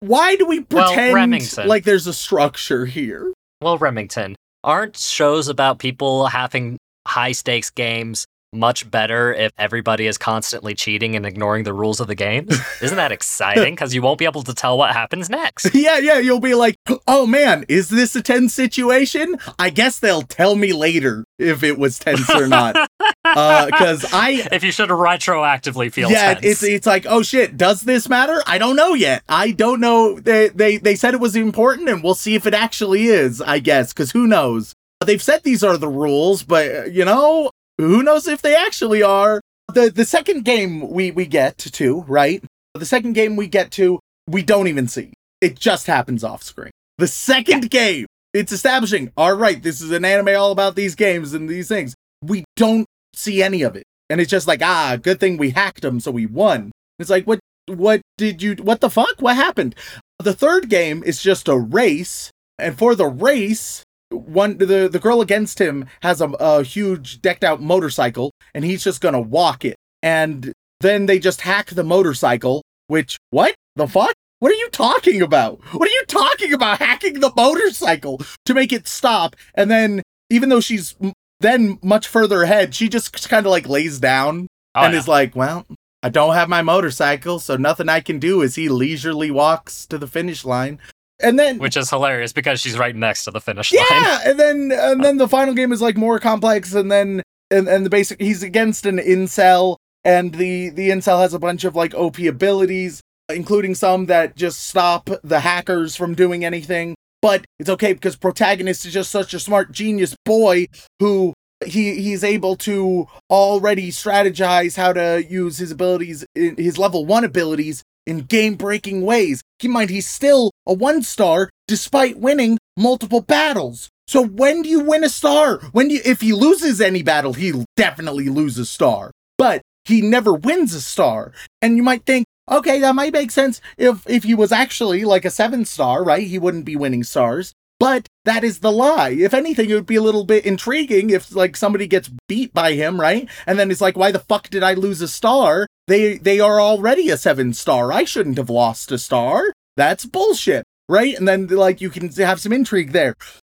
Why do we pretend Remington. like there's a structure here?" Well, Remington, aren't shows about people having high stakes games much better if everybody is constantly cheating and ignoring the rules of the game? Isn't that exciting? Because you won't be able to tell what happens next. Yeah, yeah, you'll be like, oh man, is this a tense situation? I guess they'll tell me later if it was tense or not. Because I, if you should retroactively feel yeah, tense. it's it's like, oh shit, does this matter? I don't know yet. I don't know. They they they said it was important, and we'll see if it actually is. I guess because who knows? They've said these are the rules, but uh, you know, who knows if they actually are? The the second game we we get to right. The second game we get to, we don't even see. It just happens off screen. The second game, it's establishing, all right, this is an anime all about these games and these things. We don't see any of it. And it's just like, ah, good thing we hacked them, so we won. It's like, what what did you what the fuck? What happened? The third game is just a race, and for the race, one the, the girl against him has a, a huge decked out motorcycle, and he's just gonna walk it. And then they just hack the motorcycle, which what? The fuck? What are you talking about? What are you talking about hacking the motorcycle to make it stop? And then even though she's then much further ahead, she just kind of like lays down Oh, and yeah. is like, "Well, I don't have my motorcycle, so nothing I can do." As he leisurely walks to the finish line, and then Which is hilarious because she's right next to the finish line. yeah, and then and then the final game is like more complex, and then and, and the basic he's against an incel, and the the incel has a bunch of like OP abilities, including some that just stop the hackers from doing anything. But it's okay because protagonist is just such a smart genius boy who he he's able to already strategize how to use his abilities his level 1 abilities in game-breaking ways. Keep in mind he's still a 1 star despite winning multiple battles. So when do you win a star? When do you, if he loses any battle, he definitely loses a star. But he never wins a star. And you might think, okay, that might make sense if if he was actually like a 7 star, right? He wouldn't be winning stars. But that is the lie. If anything, it would be a little bit intriguing if like somebody gets beat by him, right? And then it's like, why the fuck did I lose a star? They they are already a seven star. I shouldn't have lost a star. That's bullshit, right? And then like you can have some intrigue there.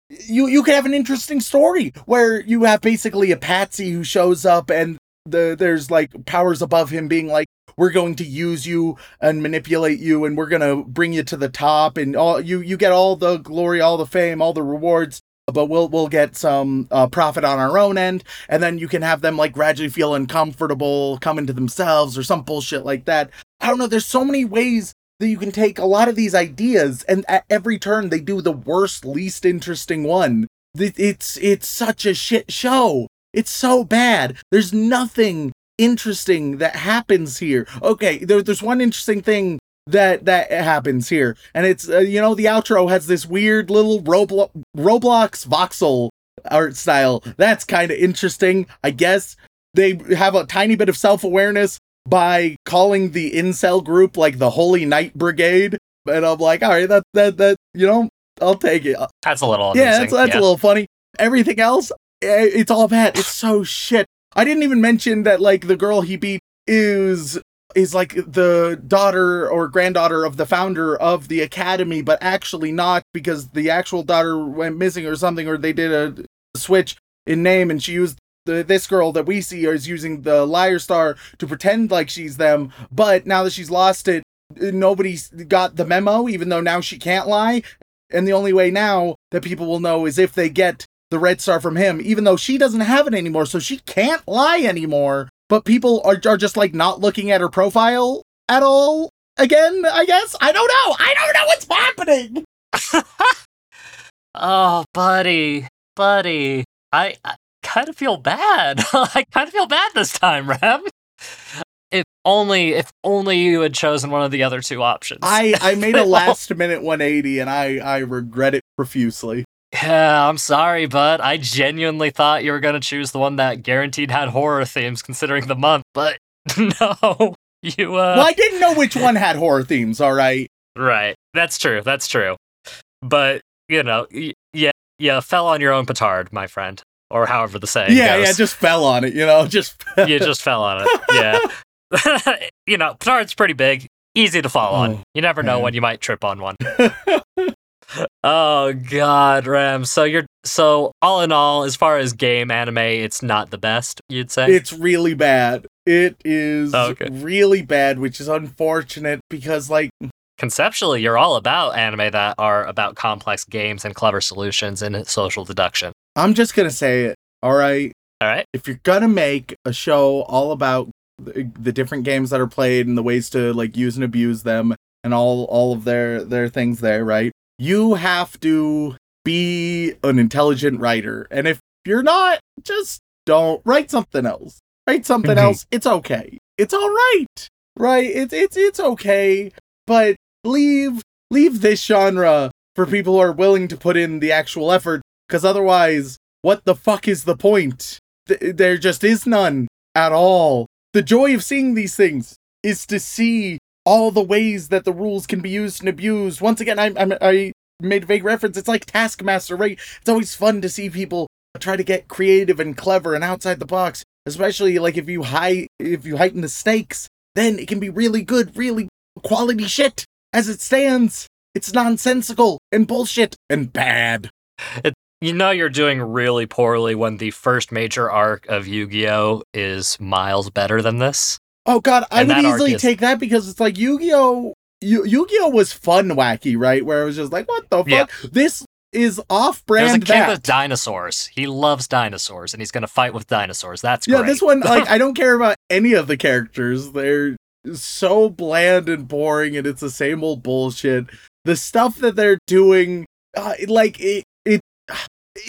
You you could have an interesting story where you have basically a patsy who shows up and the there's like powers above him being like we're going to use you and manipulate you and we're going to bring you to the top and all you you get all the glory all the fame all the rewards but we'll we'll get some uh, profit on our own end and then you can have them like gradually feel uncomfortable come into themselves or some bullshit like that. I don't know there's so many ways that you can take a lot of these ideas and at every turn they do the worst least interesting one. It's it's such a shit show. It's so bad. There's nothing interesting that happens here. Okay, there, there's one interesting thing that that happens here, and it's uh, you know the outro has this weird little Roblo- Roblox voxel art style. That's kind of interesting, I guess. They have a tiny bit of self awareness by calling the incel group like the Holy Knight Brigade, and I'm like, all right, that that that you know, I'll take it. That's a little Yeah, that's that's a little funny. Everything else, eh, it's all bad. It's so shit. I didn't even mention that like the girl he beat is is like the daughter or granddaughter of the founder of the academy, but actually not because the actual daughter went missing or something, or they did a switch in name and she used the, this girl that we see is using the liar star to pretend like she's them but now that she's lost it nobody's got the memo even though now she can't lie and the only way now that people will know is if they get the red star from him, even though she doesn't have it anymore, so she can't lie anymore. But people are, are just like not looking at her profile at all again, I guess. I don't know. I don't know what's happening. Oh, buddy, buddy. I, I kind of feel bad. I kind of feel bad this time, Rem. If only, if only you had chosen one of the other two options. I, I made a last minute 180 and I, I regret it profusely. Yeah, I'm sorry, but I genuinely thought you were gonna choose the one that guaranteed had horror themes considering the month, but no. You uh well, I didn't know which one had horror themes, all right? Right. That's true. That's true. But, you know, y- yeah, yeah, fell on your own petard, my friend. Or however the saying Yeah, goes. yeah, just fell on it, you know, just you just fell on it. Yeah. you know, petard's pretty big, easy to fall on. Oh, You never know when you might trip on one. Oh god, Ram. So you're so all in all, as far as game anime, it's not the best, you'd say? It's really bad. It is Oh, okay. really bad, which is unfortunate because, like, Conceptually, you're all about anime that are about complex games and clever solutions and social deduction. I'm just gonna say it. All right, All right. if you're gonna make a show all about the, the different games that are played and the ways to like use and abuse them and all all of their their things there, right? You have to be an intelligent writer, and if you're not, just don't write something else. Write something Mhm. else. It's okay. It's all right. Right? It's it's it's okay. But leave leave this genre for people who are willing to put in the actual effort because otherwise what the fuck is the point Th- there just is none at all the joy of seeing these things is to see all the ways that the rules can be used and abused. Once again i, I, I made vague reference. It's like taskmaster right? It's always fun to see people try to get creative and clever and outside the box especially like if you high if you heighten the stakes then it can be really good really quality shit as it stands. It's nonsensical and bullshit and bad. You know you're doing really poorly when the first major arc of Yu-Gi-Oh! is miles better than this. Oh god, I And would easily is- take that because it's like Yu-Gi-Oh! Yu- Yu-Gi-Oh was fun wacky, right? Where it was just like, what the fuck? Yeah. This is off-brand. There's a kid that. with dinosaurs. He loves dinosaurs and he's gonna fight with dinosaurs. That's yeah, great. this one, like, I don't care about any of the characters. They're so bland and boring, and it's the same old bullshit. The stuff that they're doing, uh, like it, it,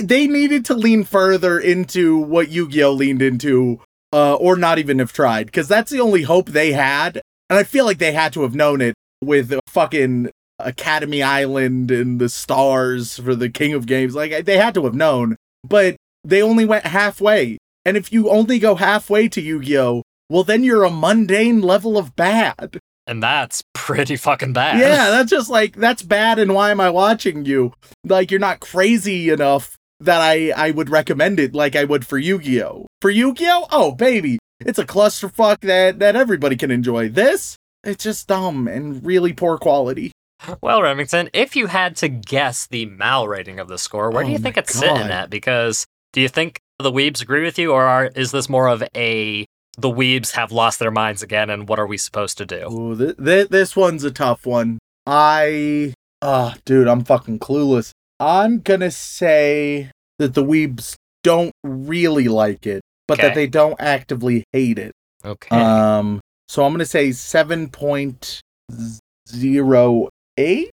they needed to lean further into what Yu-Gi-Oh leaned into, uh, or not even have tried, because that's the only hope they had. And I feel like they had to have known it with fucking Academy Island and the stars for the King of Games. Like they had to have known, but they only went halfway. And if you only go halfway to Yu-Gi-Oh, well then you're a mundane level of bad. and that's pretty fucking bad. Yeah, that's just like that's bad and why am I watching you? Like you're not crazy enough that I I would recommend it like I would for Yu-Gi-Oh. For Yu-Gi-Oh, oh baby, it's a clusterfuck that that everybody can enjoy. This it's just dumb and really poor quality. Well, Remington, if you had to guess the Mal rating of the score, where do Oh you think it's God. sitting at? Because do you think the weebs agree with you, or are, is this more of a the weebs have lost their minds again, and what are we supposed to do? Ooh, th- th- this one's a tough one. I, ah, dude, I'm fucking clueless. I'm gonna say that the weebs don't really like it, but that they don't actively hate it. Okay. Um, so I'm gonna say seven point zero eight,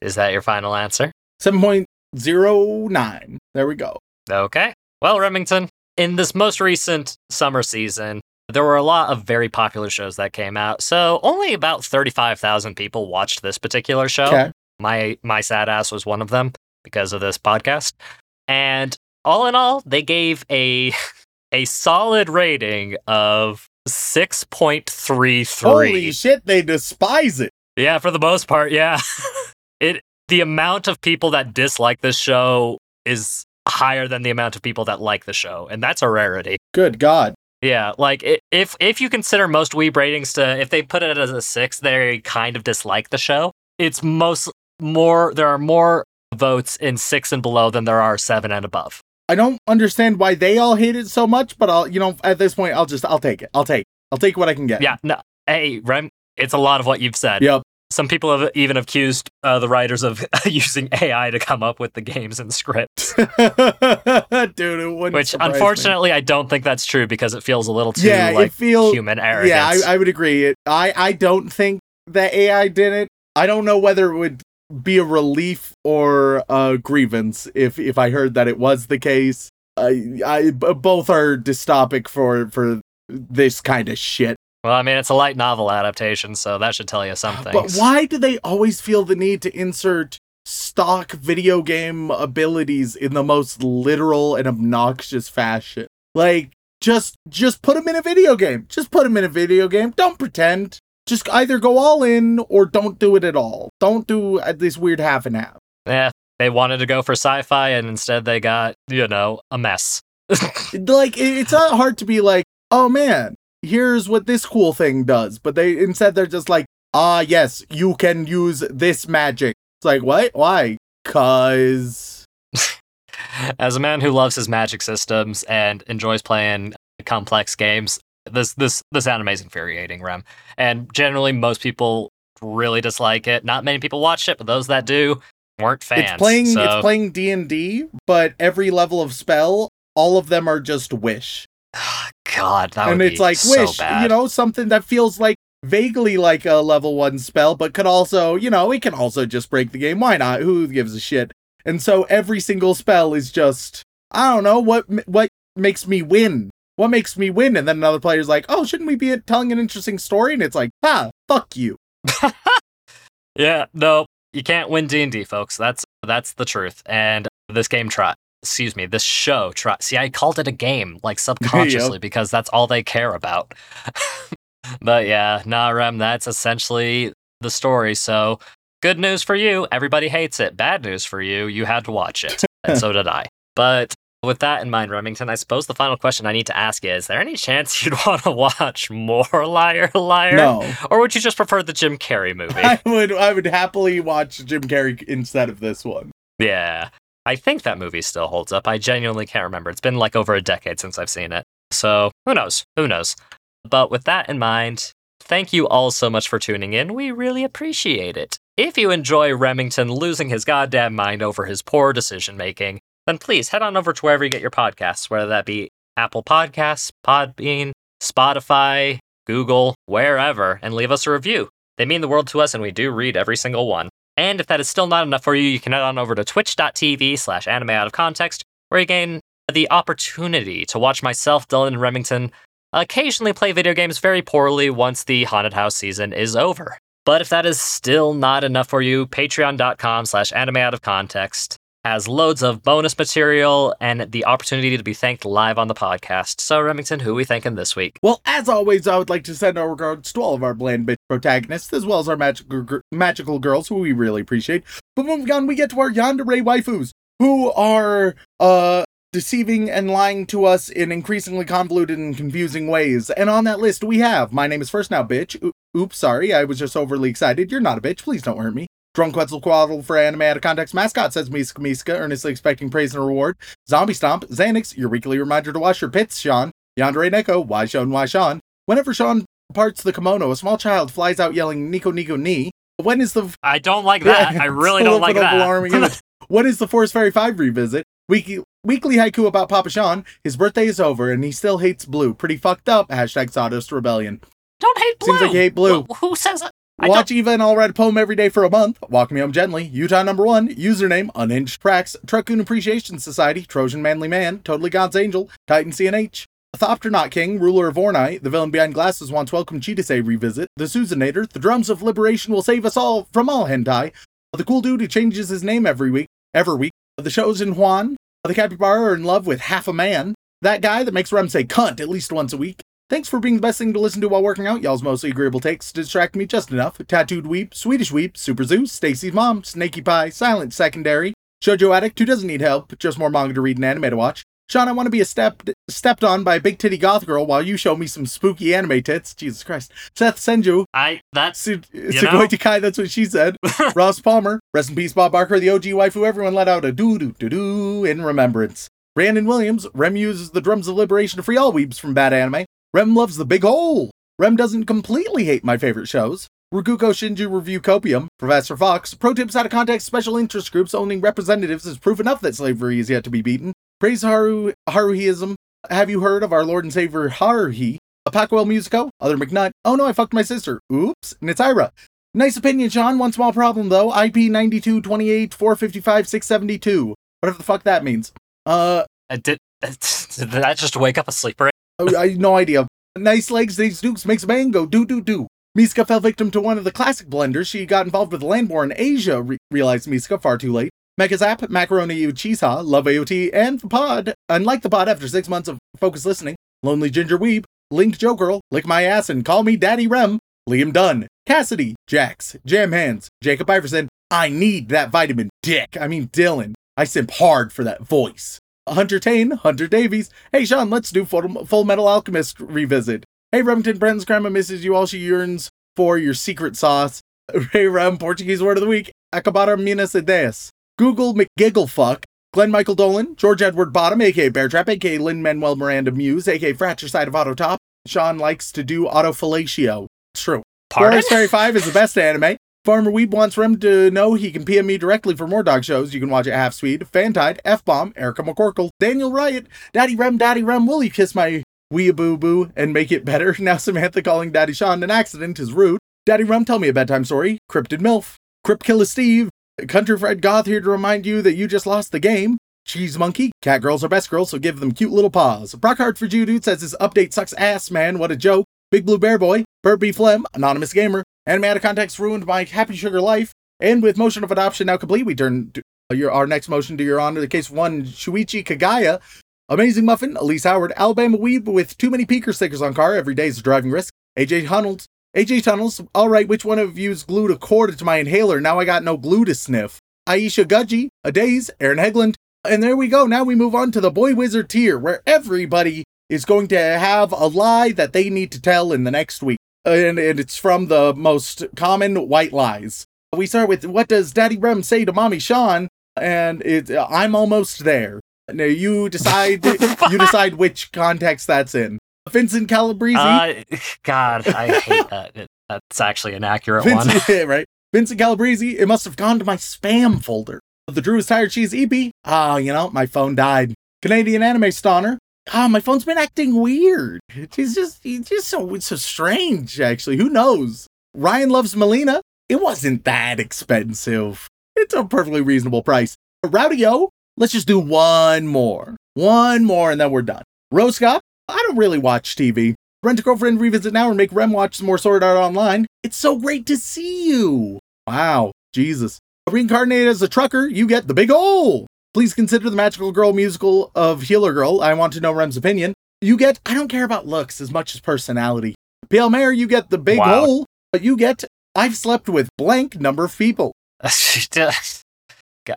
is that your final answer? seven point zero nine. There we go. Okay. Well, Remington, in this most recent summer season, there were a lot of very popular shows that came out. So only about 35,000 people watched this particular show. Okay. My my sad ass was one of them because of this podcast. And all in all, they gave a a solid rating of 6.33. Holy shit, they despise it. Yeah, for the most part, yeah. it the amount of people that dislike this show is higher than the amount of people that like the show, and that's a rarity. Good God. Yeah, like if if you consider most weeb ratings to if they put it as a six, they kind of dislike the show. It's most more there are more votes in six and below than there are seven and above. I don't understand why they all hate it so much, but I'll, you know, at this point, I'll just, I'll take it. I'll take, I'll take what I can get. Yeah, no, hey, Rem, it's a lot of what you've said. Yep. Some people have even accused uh, the writers of using AI to come up with the games and scripts. Dude, it wouldn't Which, surprise me. unfortunately, I don't think that's true because it feels a little too yeah, like it feels. human arrogance. Yeah, I, I would agree. It. I, I don't think that AI did it. I don't know whether it would be a relief or a grievance if if I heard that it was the case. I, I b- both are dystopic for for this kind of shit. well, I mean, it's a light novel adaptation, so that should tell you something. But why do they always feel the need to insert stock video game abilities in the most literal and obnoxious fashion. Like just just put them in a video game. Just put them in a video game. Don't pretend. Just either go all in or don't do it at all. Don't do uh, this weird half and half. Yeah, they wanted to go for sci-fi, and instead they got you know a mess. like it- it's not hard to be like, oh man, here's what this cool thing does. But they instead they're just like, ah yes, you can use this magic. It's like what? Why? Cause As a man who loves his magic systems and enjoys playing complex games, this this this anime is infuriating, Rem. And generally, most people really dislike it. Not many people watch it, but those that do weren't fans. it's playing so, it's playing D and D, but every level of spell, all of them are just wish. God, that would be so bad. and it's like so wish, bad. you know, something that feels like vaguely like a level one spell, but could also, you know, it can also just break the game. Why not? Who gives a shit? And so every single spell is just, I don't know what what makes me win. What makes me win? And then another player's like, oh, shouldn't we be telling an interesting story? And it's like, ah, fuck you. Yeah, no, you can't win D and D, folks. That's that's the truth. And this game try, excuse me, this show try. See, I called it a game, like subconsciously, because that's all they care about. but yeah, nah, Rem, that's essentially the story. So good news for you, everybody hates it. Bad news for you, you had to watch it, and so did I. But with that in mind, Remington, I suppose the final question I need to ask is: Is There any chance you'd want to watch more Liar Liar? No, Or would you just prefer the Jim Carrey movie? I would I would happily watch Jim Carrey instead of this one. Yeah. I think that movie still holds up. I genuinely can't remember. It's been like over a decade since I've seen it. So who knows? Who knows? But with that in mind, thank you all so much for tuning in. We really appreciate it. If you enjoy Remington losing his goddamn mind over his poor decision making, then please head on over to wherever you get your podcasts, whether that be Apple Podcasts, Podbean, Spotify, Google, wherever, and leave us a review. They mean the world to us, and we do read every single one. And if that is still not enough for you, you can head on over to twitch.tv slash anime out of context, where you gain the opportunity to watch myself, Dylan, Remington occasionally play video games very poorly once the Haunted House season is over. But if that is still not enough for you, patreon.com slash anime out of context has loads of bonus material and the opportunity to be thanked live on the podcast. So, Remington, who we thanking this week? Well, as always, I would like to send our regards to all of our bland bitch protagonists, as well as our magical gr- magical girls, who we really appreciate. But moving on, we get to our yandere waifus, who are uh deceiving and lying to us in increasingly convoluted and confusing ways. And on that list, we have my name is first now, bitch. O- Oops, sorry, I was just overly excited. You're not a bitch. Please don't hurt me. Drunk Quetzalcoatl for anime out of context mascot says Miska Miska, earnestly expecting praise and reward. Zombie Stomp, Xanax, your weekly reminder to wash your pits, Shaun. Yandere Neko, why Shaun, why Shaun? Whenever Shaun parts the kimono, a small child flies out yelling Nico Nico Ni. When is the I don't like that. I really don't like little bit of that. alarming when is the Forest Fairy 5 revisit? Weekly, weekly haiku about Papa Shaun. His birthday is over and he still hates blue. Pretty fucked up. Hashtag Sawdust Rebellion. don't hate blue. Seems like you hate blue. Wh- Who says it? Watch Eva and I'll write a poem every day for a month. Walk me home gently. Utah number one. Username Unhinged Tracks. Truckoon Appreciation Society. Trojan Manly Man. Totally God's Angel. Titan CNH. Thopternaut King, ruler of Ornai, the villain behind glasses wants welcome Cheetah revisit. The Susanator, the drums of liberation will save us all from all hentai. The cool dude who changes his name every week, every week. The chosen Juan, the capybara are in love with half a man. That guy that makes Rem say cunt at least once a week. Thanks for being the best thing to listen to while working out. Y'all's mostly agreeable takes to distract me just enough. Tattooed Weep, Swedish Weep, Super Zeus, Stacy's Mom, Snaky Pie, Silent Secondary, Shoujo Addict who doesn't need help, just more manga to read and anime to watch. Shaun, I want to be a stepped stepped on by a big titty goth girl while you show me some spooky anime tits. Jesus Christ. Seth Senju, I that's Su-? Sugoi Takai, that's what she said. Ross Palmer, rest in peace, Bob Barker, the OG waifu. Everyone let out a doo doo doo doo in remembrance. Brandon Williams, Rem uses the drums of liberation to free all weebs from bad anime. Rem loves the big hole. Rem doesn't completely hate my favorite shows. Rukuko Shinju Review Copium, Professor Fox, Pro Tips Out of Context Special Interest Groups owning representatives is proof enough that slavery is yet to be beaten. Praise Haru Haruhiism. Have you heard of our Lord and Savior Haruhi? A Pacwell Musico, Other McNutt. Oh no, I fucked my sister. Oops, and it's Ira. Nice opinion, Shaun. One small problem though. IP 92 28 455 672. Whatever the fuck that means. Uh, I did. Did that just wake up a sleeper? I, no idea. Nice legs, these dukes makes mango, man go do do do. Misuka fell victim to one of the classic blunders. She got involved with land war in Asia, re- realized Misuka far too late. Mechazap, Macaroni Uchisa, Love AOT, and the pod. Unlike the pod, after six months of focused listening, Lonely Ginger Weeb, Link Joe Girl, Lick My Ass and Call Me Daddy Rem, Liam Dunn, Cassidy, Jax, Jam Hands, Jacob Iverson. I need that vitamin dick. I mean, Dylan. I simp hard for that voice. Hunter Tane, Hunter Davies. Hey, Shaun, let's do Full, Full Metal Alchemist revisit. Hey, Remington Brent's grandma misses you all she yearns for your secret sauce. Hey, Rem, Portuguese word of the week. Acabara minas ideias. Google McGigglefuck. Glenn Michael Dolan, George Edward Bottom, aka Bear Trap, aka Lin-Manuel Miranda Muse, aka Fratricide of Autotop. Shaun likes to do autofellatio. It's true. Pardon? Forest Fairy 5 is the best anime. Farmer Weeb wants Rem to know he can PM me directly for more dog shows. You can watch it half speed. Fantide, F Bomb, Erica McCorkle, Daniel Riot, Daddy Rem, Daddy Rem, will you kiss my weeaboo boo and make it better? Now Samantha calling Daddy Shaun an accident is rude. Daddy Rem, tell me a bedtime story. Cryptid MILF. Crypt Killer Steve. Country Fred Goth here to remind you that you just lost the game. Cheese Monkey. Cat girls are best girls, so give them cute little paws. Brockhart for Jew Dude says his update sucks ass, man. What a joke. Big Blue Bear Boy. Burt B. Phlegm. Anonymous Gamer. Anime out of context ruined my happy sugar life. And with motion of adoption now complete, we turn your, our next motion to your honor. The case one, Shuichi Kagaya. Amazing Muffin, Elise Howard, Alabama Weeb with too many peaker stickers on car. Every day is a driving risk. AJ Tunnels. AJ Tunnels. All right, which one of you's glued a cord to my inhaler? Now I got no glue to sniff. Aisha Gudgy, A Days, Aaron Hegland. And there we go. Now we move on to the Boy Wizard tier, where everybody is going to have a lie that they need to tell in the next week. And, and it's from the most common white lies. We start with what does Daddy Rem say to Mommy Shaun? And it, I'm almost there. Now you decide. you decide which context that's in. Vincent Calabrese. Uh, God, I hate that. It, that's actually an accurate one. Vincent, yeah, right. Vincent Calabrese. It must have gone to my spam folder. The Drew is Tired Cheese EP. Ah, you know, my phone died. Canadian Anime Stoner. Ah, my phone's been acting weird. It's just, it's just so, it's so strange, actually. Who knows? Ryan loves Melina. It wasn't that expensive. It's a perfectly reasonable price. Rowdy-O, let's just do one more. One more, and then we're done. Rose I don't really watch TV. Rent a girlfriend, revisit now, and make Rem watch some more Sword Art Online. It's so great to see you. Wow, Jesus. Reincarnated as a trucker, you get the big hole. Please consider the Magical Girl musical of Healer Girl. I want to know Rem's opinion. You get, I don't care about looks as much as personality. Pale Mare, you get the big Wow. hole, but you get, I've slept with blank number of people.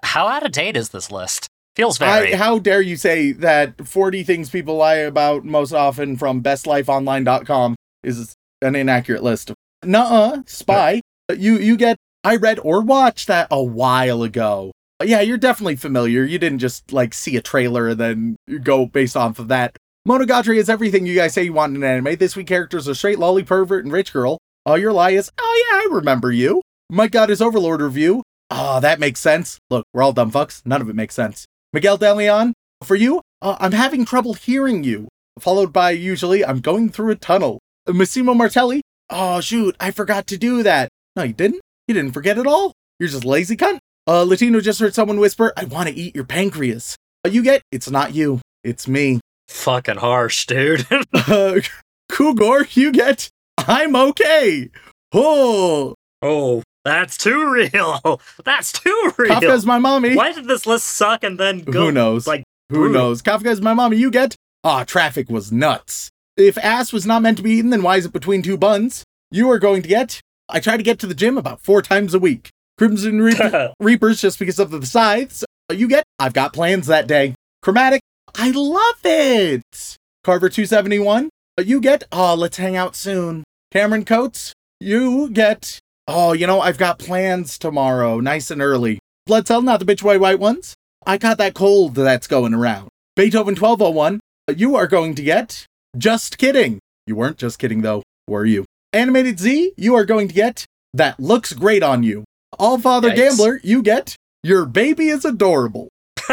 How out of date is this list? Feels very. I, how dare you say that 40 things people lie about most often from bestlifeonline.com is an inaccurate list. Nuh-uh, spy. You you get I read or watched that a while ago. Yeah, you're definitely familiar. You didn't just like see a trailer and then go based off of that. Monogatari is everything you guys say you want in an anime. This week characters are straight lolly pervert and rich girl. All your lie is, oh yeah, I remember you. Mike got his Overlord review. Oh, that makes sense. Look, we're all dumb fucks. None of it makes sense. Miguel De for you, uh, I'm having trouble hearing you. Followed by usually, I'm going through a tunnel. Massimo Martelli, oh shoot, I forgot to do that. No, you didn't. You didn't forget at all. You're just lazy cunt. Uh, Latino just heard someone whisper, I want to eat your pancreas. Uh, you get, it's not you, it's me. Fucking harsh, dude. Uh, Cougar, you get, I'm okay. Oh, oh, that's too real. That's too real. Kafka's my mommy. Why did this list suck and then go? Who knows? Like, Who brutal. knows? Kafka's my mommy. You get. Ah, traffic was nuts. If ass was not meant to be eaten, then why is it between two buns? You are going to get. I try to get to the gym about four times a week. Crimson Reaper, Reapers just because of the scythes. Uh, you get. I've got plans that day. Chromatic. I love it. Carver 271. Uh, you get. Oh, let's hang out soon. Cameron Coates. You get. Oh, you know, I've got plans tomorrow, nice and early. Blood Cell, not the bitch white white ones. I got that cold that's going around. Beethoven 1201, uh, you are going to get. Just kidding. You weren't just kidding, though, were you? Animated Z, you are going to get. That looks great on you. All Father Yikes. Gambler, you get. Your baby is adorable.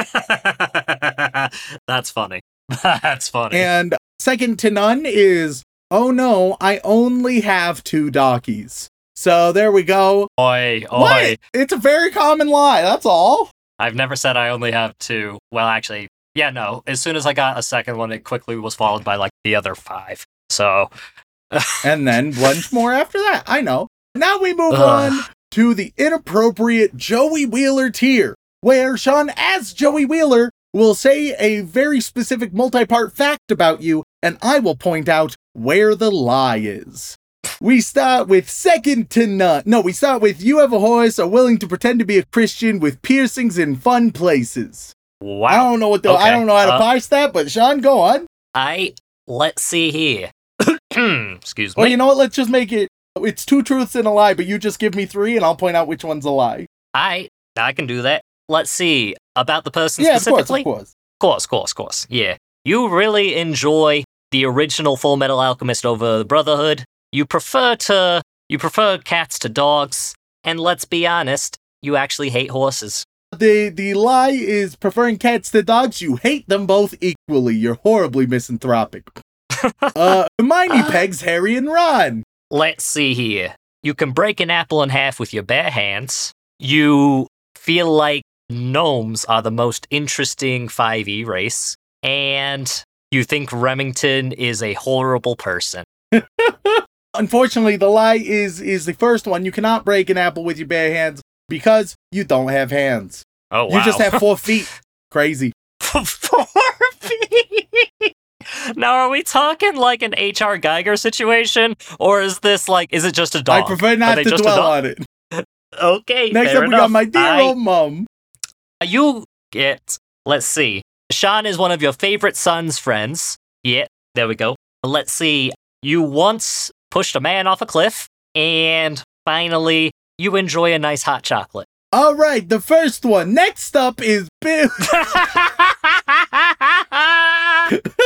that's funny. That's funny. And second to none is. Oh no, I only have two doggies. So there we go. oi, oi. What? It's a very common lie, that's all. I've never said I only have two. Well, actually, yeah, no. As soon as I got a second one, it quickly was followed by like the other five. So and then once more after that. I know. Now we move Ugh. on to the inappropriate Joey Wheeler tier, where Shaun, as Joey Wheeler, will say a very specific multi part fact about you, and I will point out where the lie is. We start with second to none. No, we start with you have a horse, are willing to pretend to be a Christian with piercings in fun places. Wow. I don't know what the I don't know how to uh, parse that, but Shaun, go on. I let's see here. Excuse me. Well, you know what? Let's just make it. It's two truths and a lie, but you just give me three, and I'll point out which one's a lie. I I can do that. Let's see about the person yeah, of course, specifically. of course. course, course, course. Yeah. You really enjoy the original Full Metal Alchemist over the Brotherhood. You prefer to you prefer cats to dogs, and let's be honest, you actually hate horses. The the lie is preferring cats to dogs. You hate them both equally. You're horribly misanthropic. uh, Hermione pegs Harry and Ron. Let's see here. You can break an apple in half with your bare hands. You feel like gnomes are the most interesting 5e race, and you think Remington is a horrible person. Unfortunately, the lie is is the first one. You cannot break an apple with your bare hands because you don't have hands. Oh wow. You just have four feet. Crazy. four feet. Now, are we talking like an H.R. Geiger situation, or is this like, is it just a dog? I prefer not to dwell on it. Okay. Next up, we got my dear I- old mom. You get, let's see. Shaun is one of your favorite son's friends. Yeah, there we go. Let's see. You once pushed a man off a cliff, and finally, you enjoy a nice hot chocolate. All right, the first one. Next up is Bill.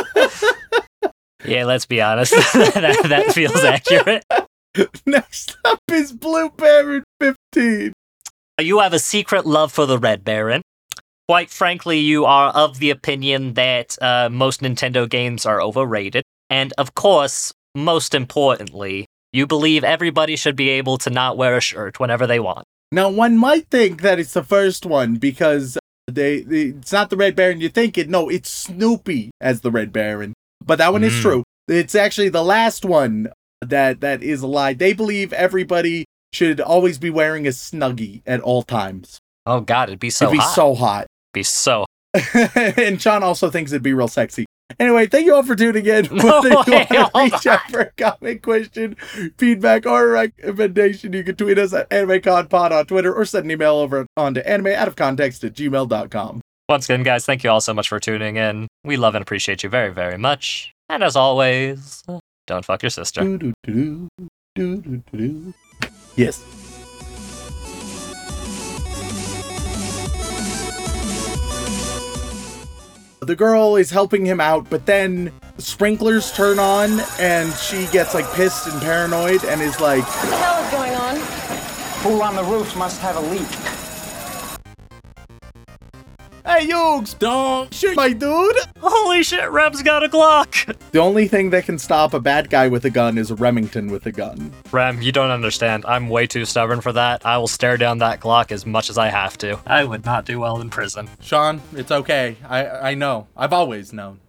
yeah, let's be honest. that, that feels accurate. Next up is Blue Baron 15. You have a secret love for the Red Baron. Quite frankly, you are of the opinion that uh, most Nintendo games are overrated. And of course, most importantly, you believe everybody should be able to not wear a shirt whenever they want. Now, one might think that it's the first one because they, they it's not the Red Baron you think it. No, it's Snoopy as the Red Baron. But that one is Mm. true. It's actually the last one that that is a lie. They believe everybody should always be wearing a snuggie at all times. Oh god, it'd be so It'd be hot. so hot. be so. and Shaun also thinks it'd be real sexy. Anyway, thank you all for tuning in. No, you want reach out for a comment, question, feedback, or recommendation, you can tweet us at AnimeConPod on Twitter or send an email over on to animeoutofcontext at gmail.com. Once again, guys, thank you all so much for tuning in. We love and appreciate you very, very much. And as always, don't fuck your sister. Yes. The girl is helping him out, but then sprinklers turn on and she gets like pissed and paranoid and is like, What the hell is going on? Who on the roofs must have a leak? Hey, Yugs, don't shoot my dude! Holy shit, Rem's got a Glock! The only thing that can stop a bad guy with a gun is Remington with a gun. Rem, you don't understand. I'm way too stubborn for that. I will stare down that Glock as much as I have to. I would not do well in prison. Shaun, it's okay. I I know. I've always known.